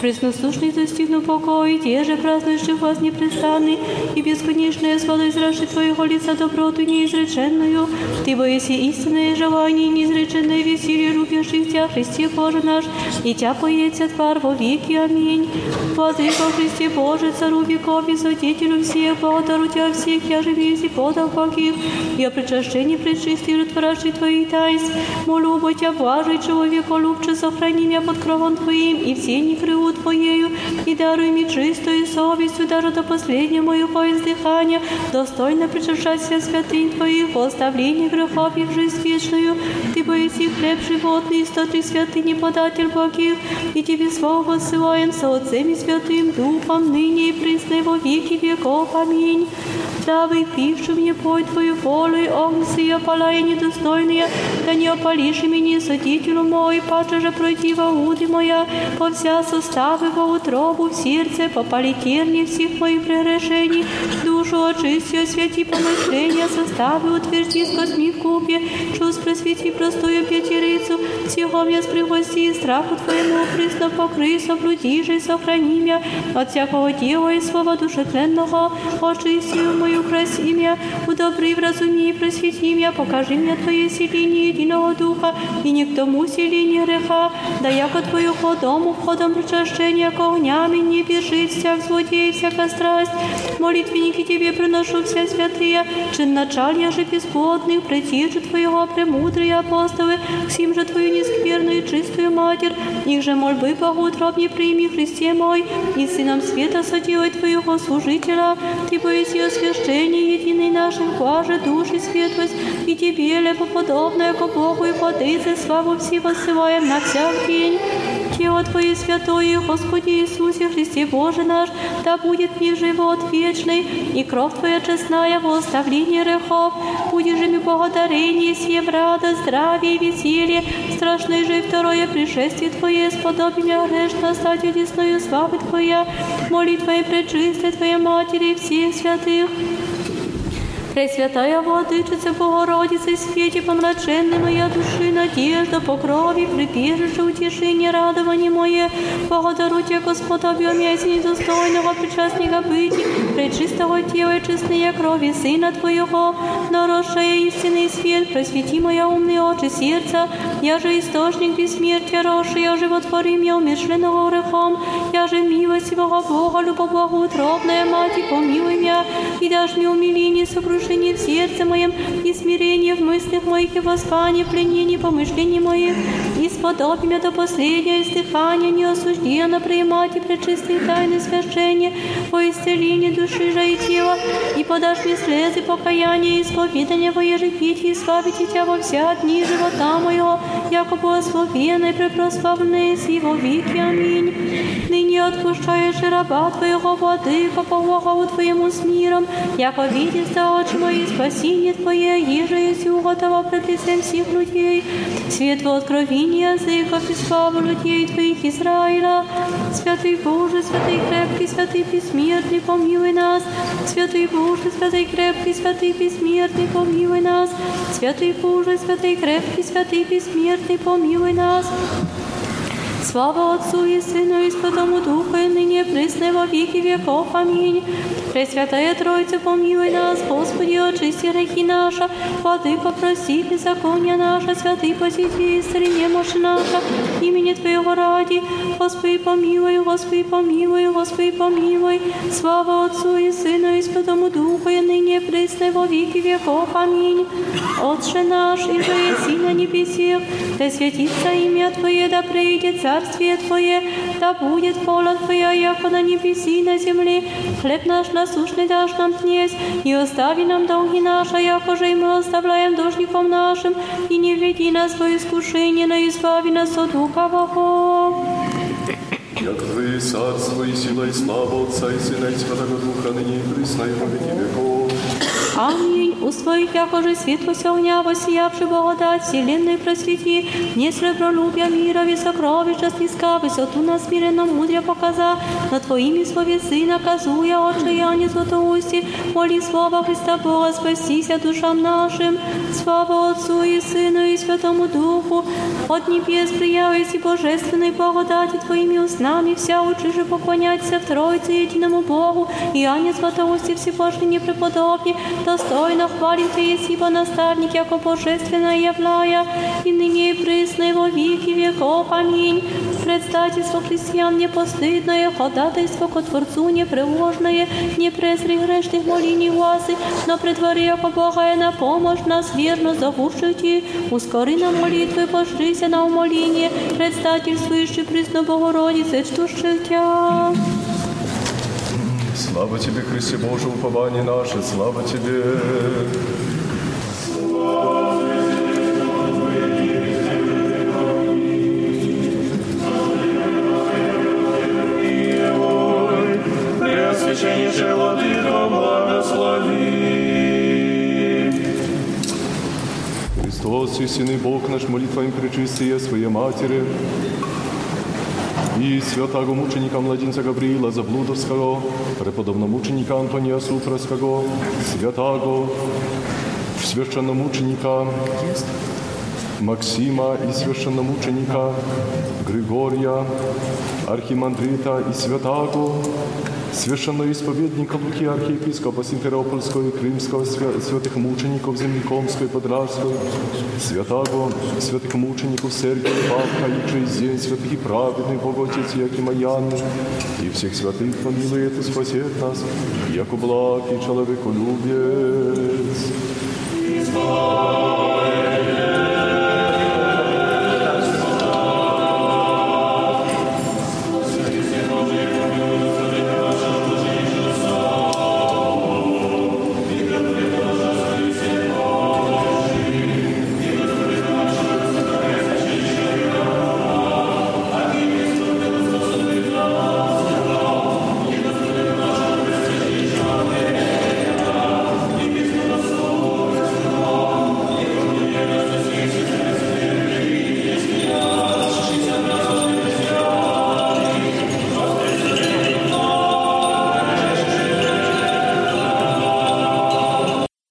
Пресносушный достигну покой, те же празднующих вас непрестанный, и бесконечная слава израши Твоего лица доброту неизреченную. Ты боиси истинное желание, неизреченное веселье, любящих Тя, Христе Боже наш, и Тя поется твар во веки. Аминь. Владыка Христе Боже, Цару веков и Святителю всех, благодару Тебя всех, я же весь и подал каких, я причащение пречистый, ротвораши Твои таинств, молю бы Тебя, блажий человеколюбче, сохрани меня под кровом Твоим, и все не крыву Твоею, и даруй мне чистую совестью, даже до последнего моего издыхания, достойно причащаться святынь Твоих, во оставление грехов и в жизнь вечную. Ты боиси хлеб животный, источник святыни, податель благих, и Тебе славу посылаем со Отцем и Святым Духом, ныне и присно во веки веков. Аминь. Дабы пивши мне пой Твою волю, и огнцы и опалая недостойные, да не опалишь меня, судителю мой, паче же пройти во уды моя, по вся составы во утробу, в сердце, по поликерне всех моих прегрешений, душу очисти, освяти помышления, составы утверди, скосми в купе, чувств просвети простую пятерицу, всего мне спригости, страху Твоему, присно покрый, соблуди же, и сохрани меня от всякого дела и слова душетленного, очисти мою краси меня, удобри, вразуми, просвети меня, покажи мне Твое селение единого Духа, и не к тому селению греха, да яко Твоего дому входом причащения к огнями не бежит всяк злодей, всяка страсть. Молитвенники Тебе приношу все святые, чин началья же бесплодных, прийти же Твоего премудрые апостолы, к сим же Твою нескверную и чистую Матерь, их же мольбы богоутробни прими, Христе мой, и Сыном света соделай Твоего служителя, Ты боись освящение единый наших, блаже души светлость, и Тебе лепоподобное ко Богу и Владыце, славу все посылаем на всяк день. Тело Твое святое, Господи Иисусе Христе Боже наш, да будет мне живот вечный, и кровь Твоя честная во оставление грехов, будешь же мне благодарение, сие в радость, здравие и веселье, страшное же и второе пришествие Твое, сподоби меня грешно стать одесною славы Твоя, молитва и пречистой Твоей Матери и всех святых. Пресвятая Владычица Богородица, свете помраченной моя души, надежда, покрови, прибежище, утешение, радование мое, благодару Тебя, Господа, объемяйся недостойного причастника быть, пречистого тела и честные крови Сына Твоего, наросшая истинный свет, просвети моя умные очи сердца, я же источник бессмертия, росший, я животвори меня умершленного грехом, я же милостивого Бога, любоблагоутробная Мать, и помилуй меня, и дашь мне умиление, сокрушение в сердце моем, и смирение в мыслях моих, и восстание в пленении помышлений моих, и сподоби меня до последнего издыхания, не осужденно принимать и пречистые тайны священия во исцеление души же и тела, и подашь мне слезы покаяния и исповедания во ежепитии, и славите Тебя во вся дни живота моего, яко благословенный, препрославленный с его веки. Аминь. Ныне отпущаешь и раба Твоего, Владыка, по Богу Твоему с миром, яко видишь за очи мои спасение Твое, еже есть уготова пред лицем всех людей, светло откровения языков и славу людей Твоих Израиля. Святый Боже, святый крепкий, святый бессмертный, помилуй нас. Святый Боже, святый крепкий, святый бессмертный, помилуй нас. Святый Боже, святый крепкий, святый бессмертный, помилуй нас. Слава Отцу и Сыну и Святому Духу, и ныне пресне во веки веков. Аминь. Пресвятая Троица, помилуй нас, Господи, очисти грехи наша, Владыка, прости беззакония наша, Святый посети, исцели немощь наша, имени Твоего ради. Господи, помилуй, Господи, помилуй, Господи, помилуй. Слава Отцу и Сыну и Святому Духу, и ныне пресне во веки веков. Аминь. Отче наш, и же еси на небесех, да святится имя Твое, да придет царствие Твое, да будет воля Твоя, яко на небеси и на земле. Хлеб наш насущный дашь нам днесь, и остави нам долги наши, яко же и мы оставляем должником нашим, и не введи нас во искушение, но избави нас от лукавого. Як Твое царство и сила и слава Отца и Сына и Святого Духа, ныне и присно и во веки веков. Аминь. У своих, якоже світло сьогня, восіявши благодать вселенной просвети, не сребролюбя мира, високровища снизка, висоту на смиренно мудря показа, на Твоими словесы наказуя отчаяние златоусти, моли слова Христа Бога, спастися душам нашим. Слава Отцу и Сыну и Святому Духу, от небес приявись и божественной благодати Твоими устнами, вся учиши поклоняться в Троице единому Богу, и Ане Златоусти всебожный непреподобный, достойно хвалим Ты, ибо наставник, яко божественное являя, и ныне и присно и во веки веков. Аминь. Предстательство христиан непостыдное, ходатайство ко Творцу непреложное, не презри грешных молений глазы, но при дворе, яко Бога и на помощь нас верно зовущий, ускори на молитвы, пошрися на умоление, предстательствующий присно Богородице, чтущих Тя. Слава Тебе, Христе Боже, упование наше, слава Тебе. Христос, истинный Бог наш, молитвами пречистия Своей Матери, и святого мученика младенца Гавриила Заблудовского, преподобномученика Антония Суфровского, святого священномученика Максима и священномученика Григория, архимандрита и святаго, священноисповедника Луки, архиепископа Симферопольского и Крымского, свя- святых мучеников Землекомской и Подражской, святаго, святых мучеников Сергия, Павка и через день святых и праведных Боготец Якима Яны, и всех святых помилует и спасет нас, яко благ и человеколюбец.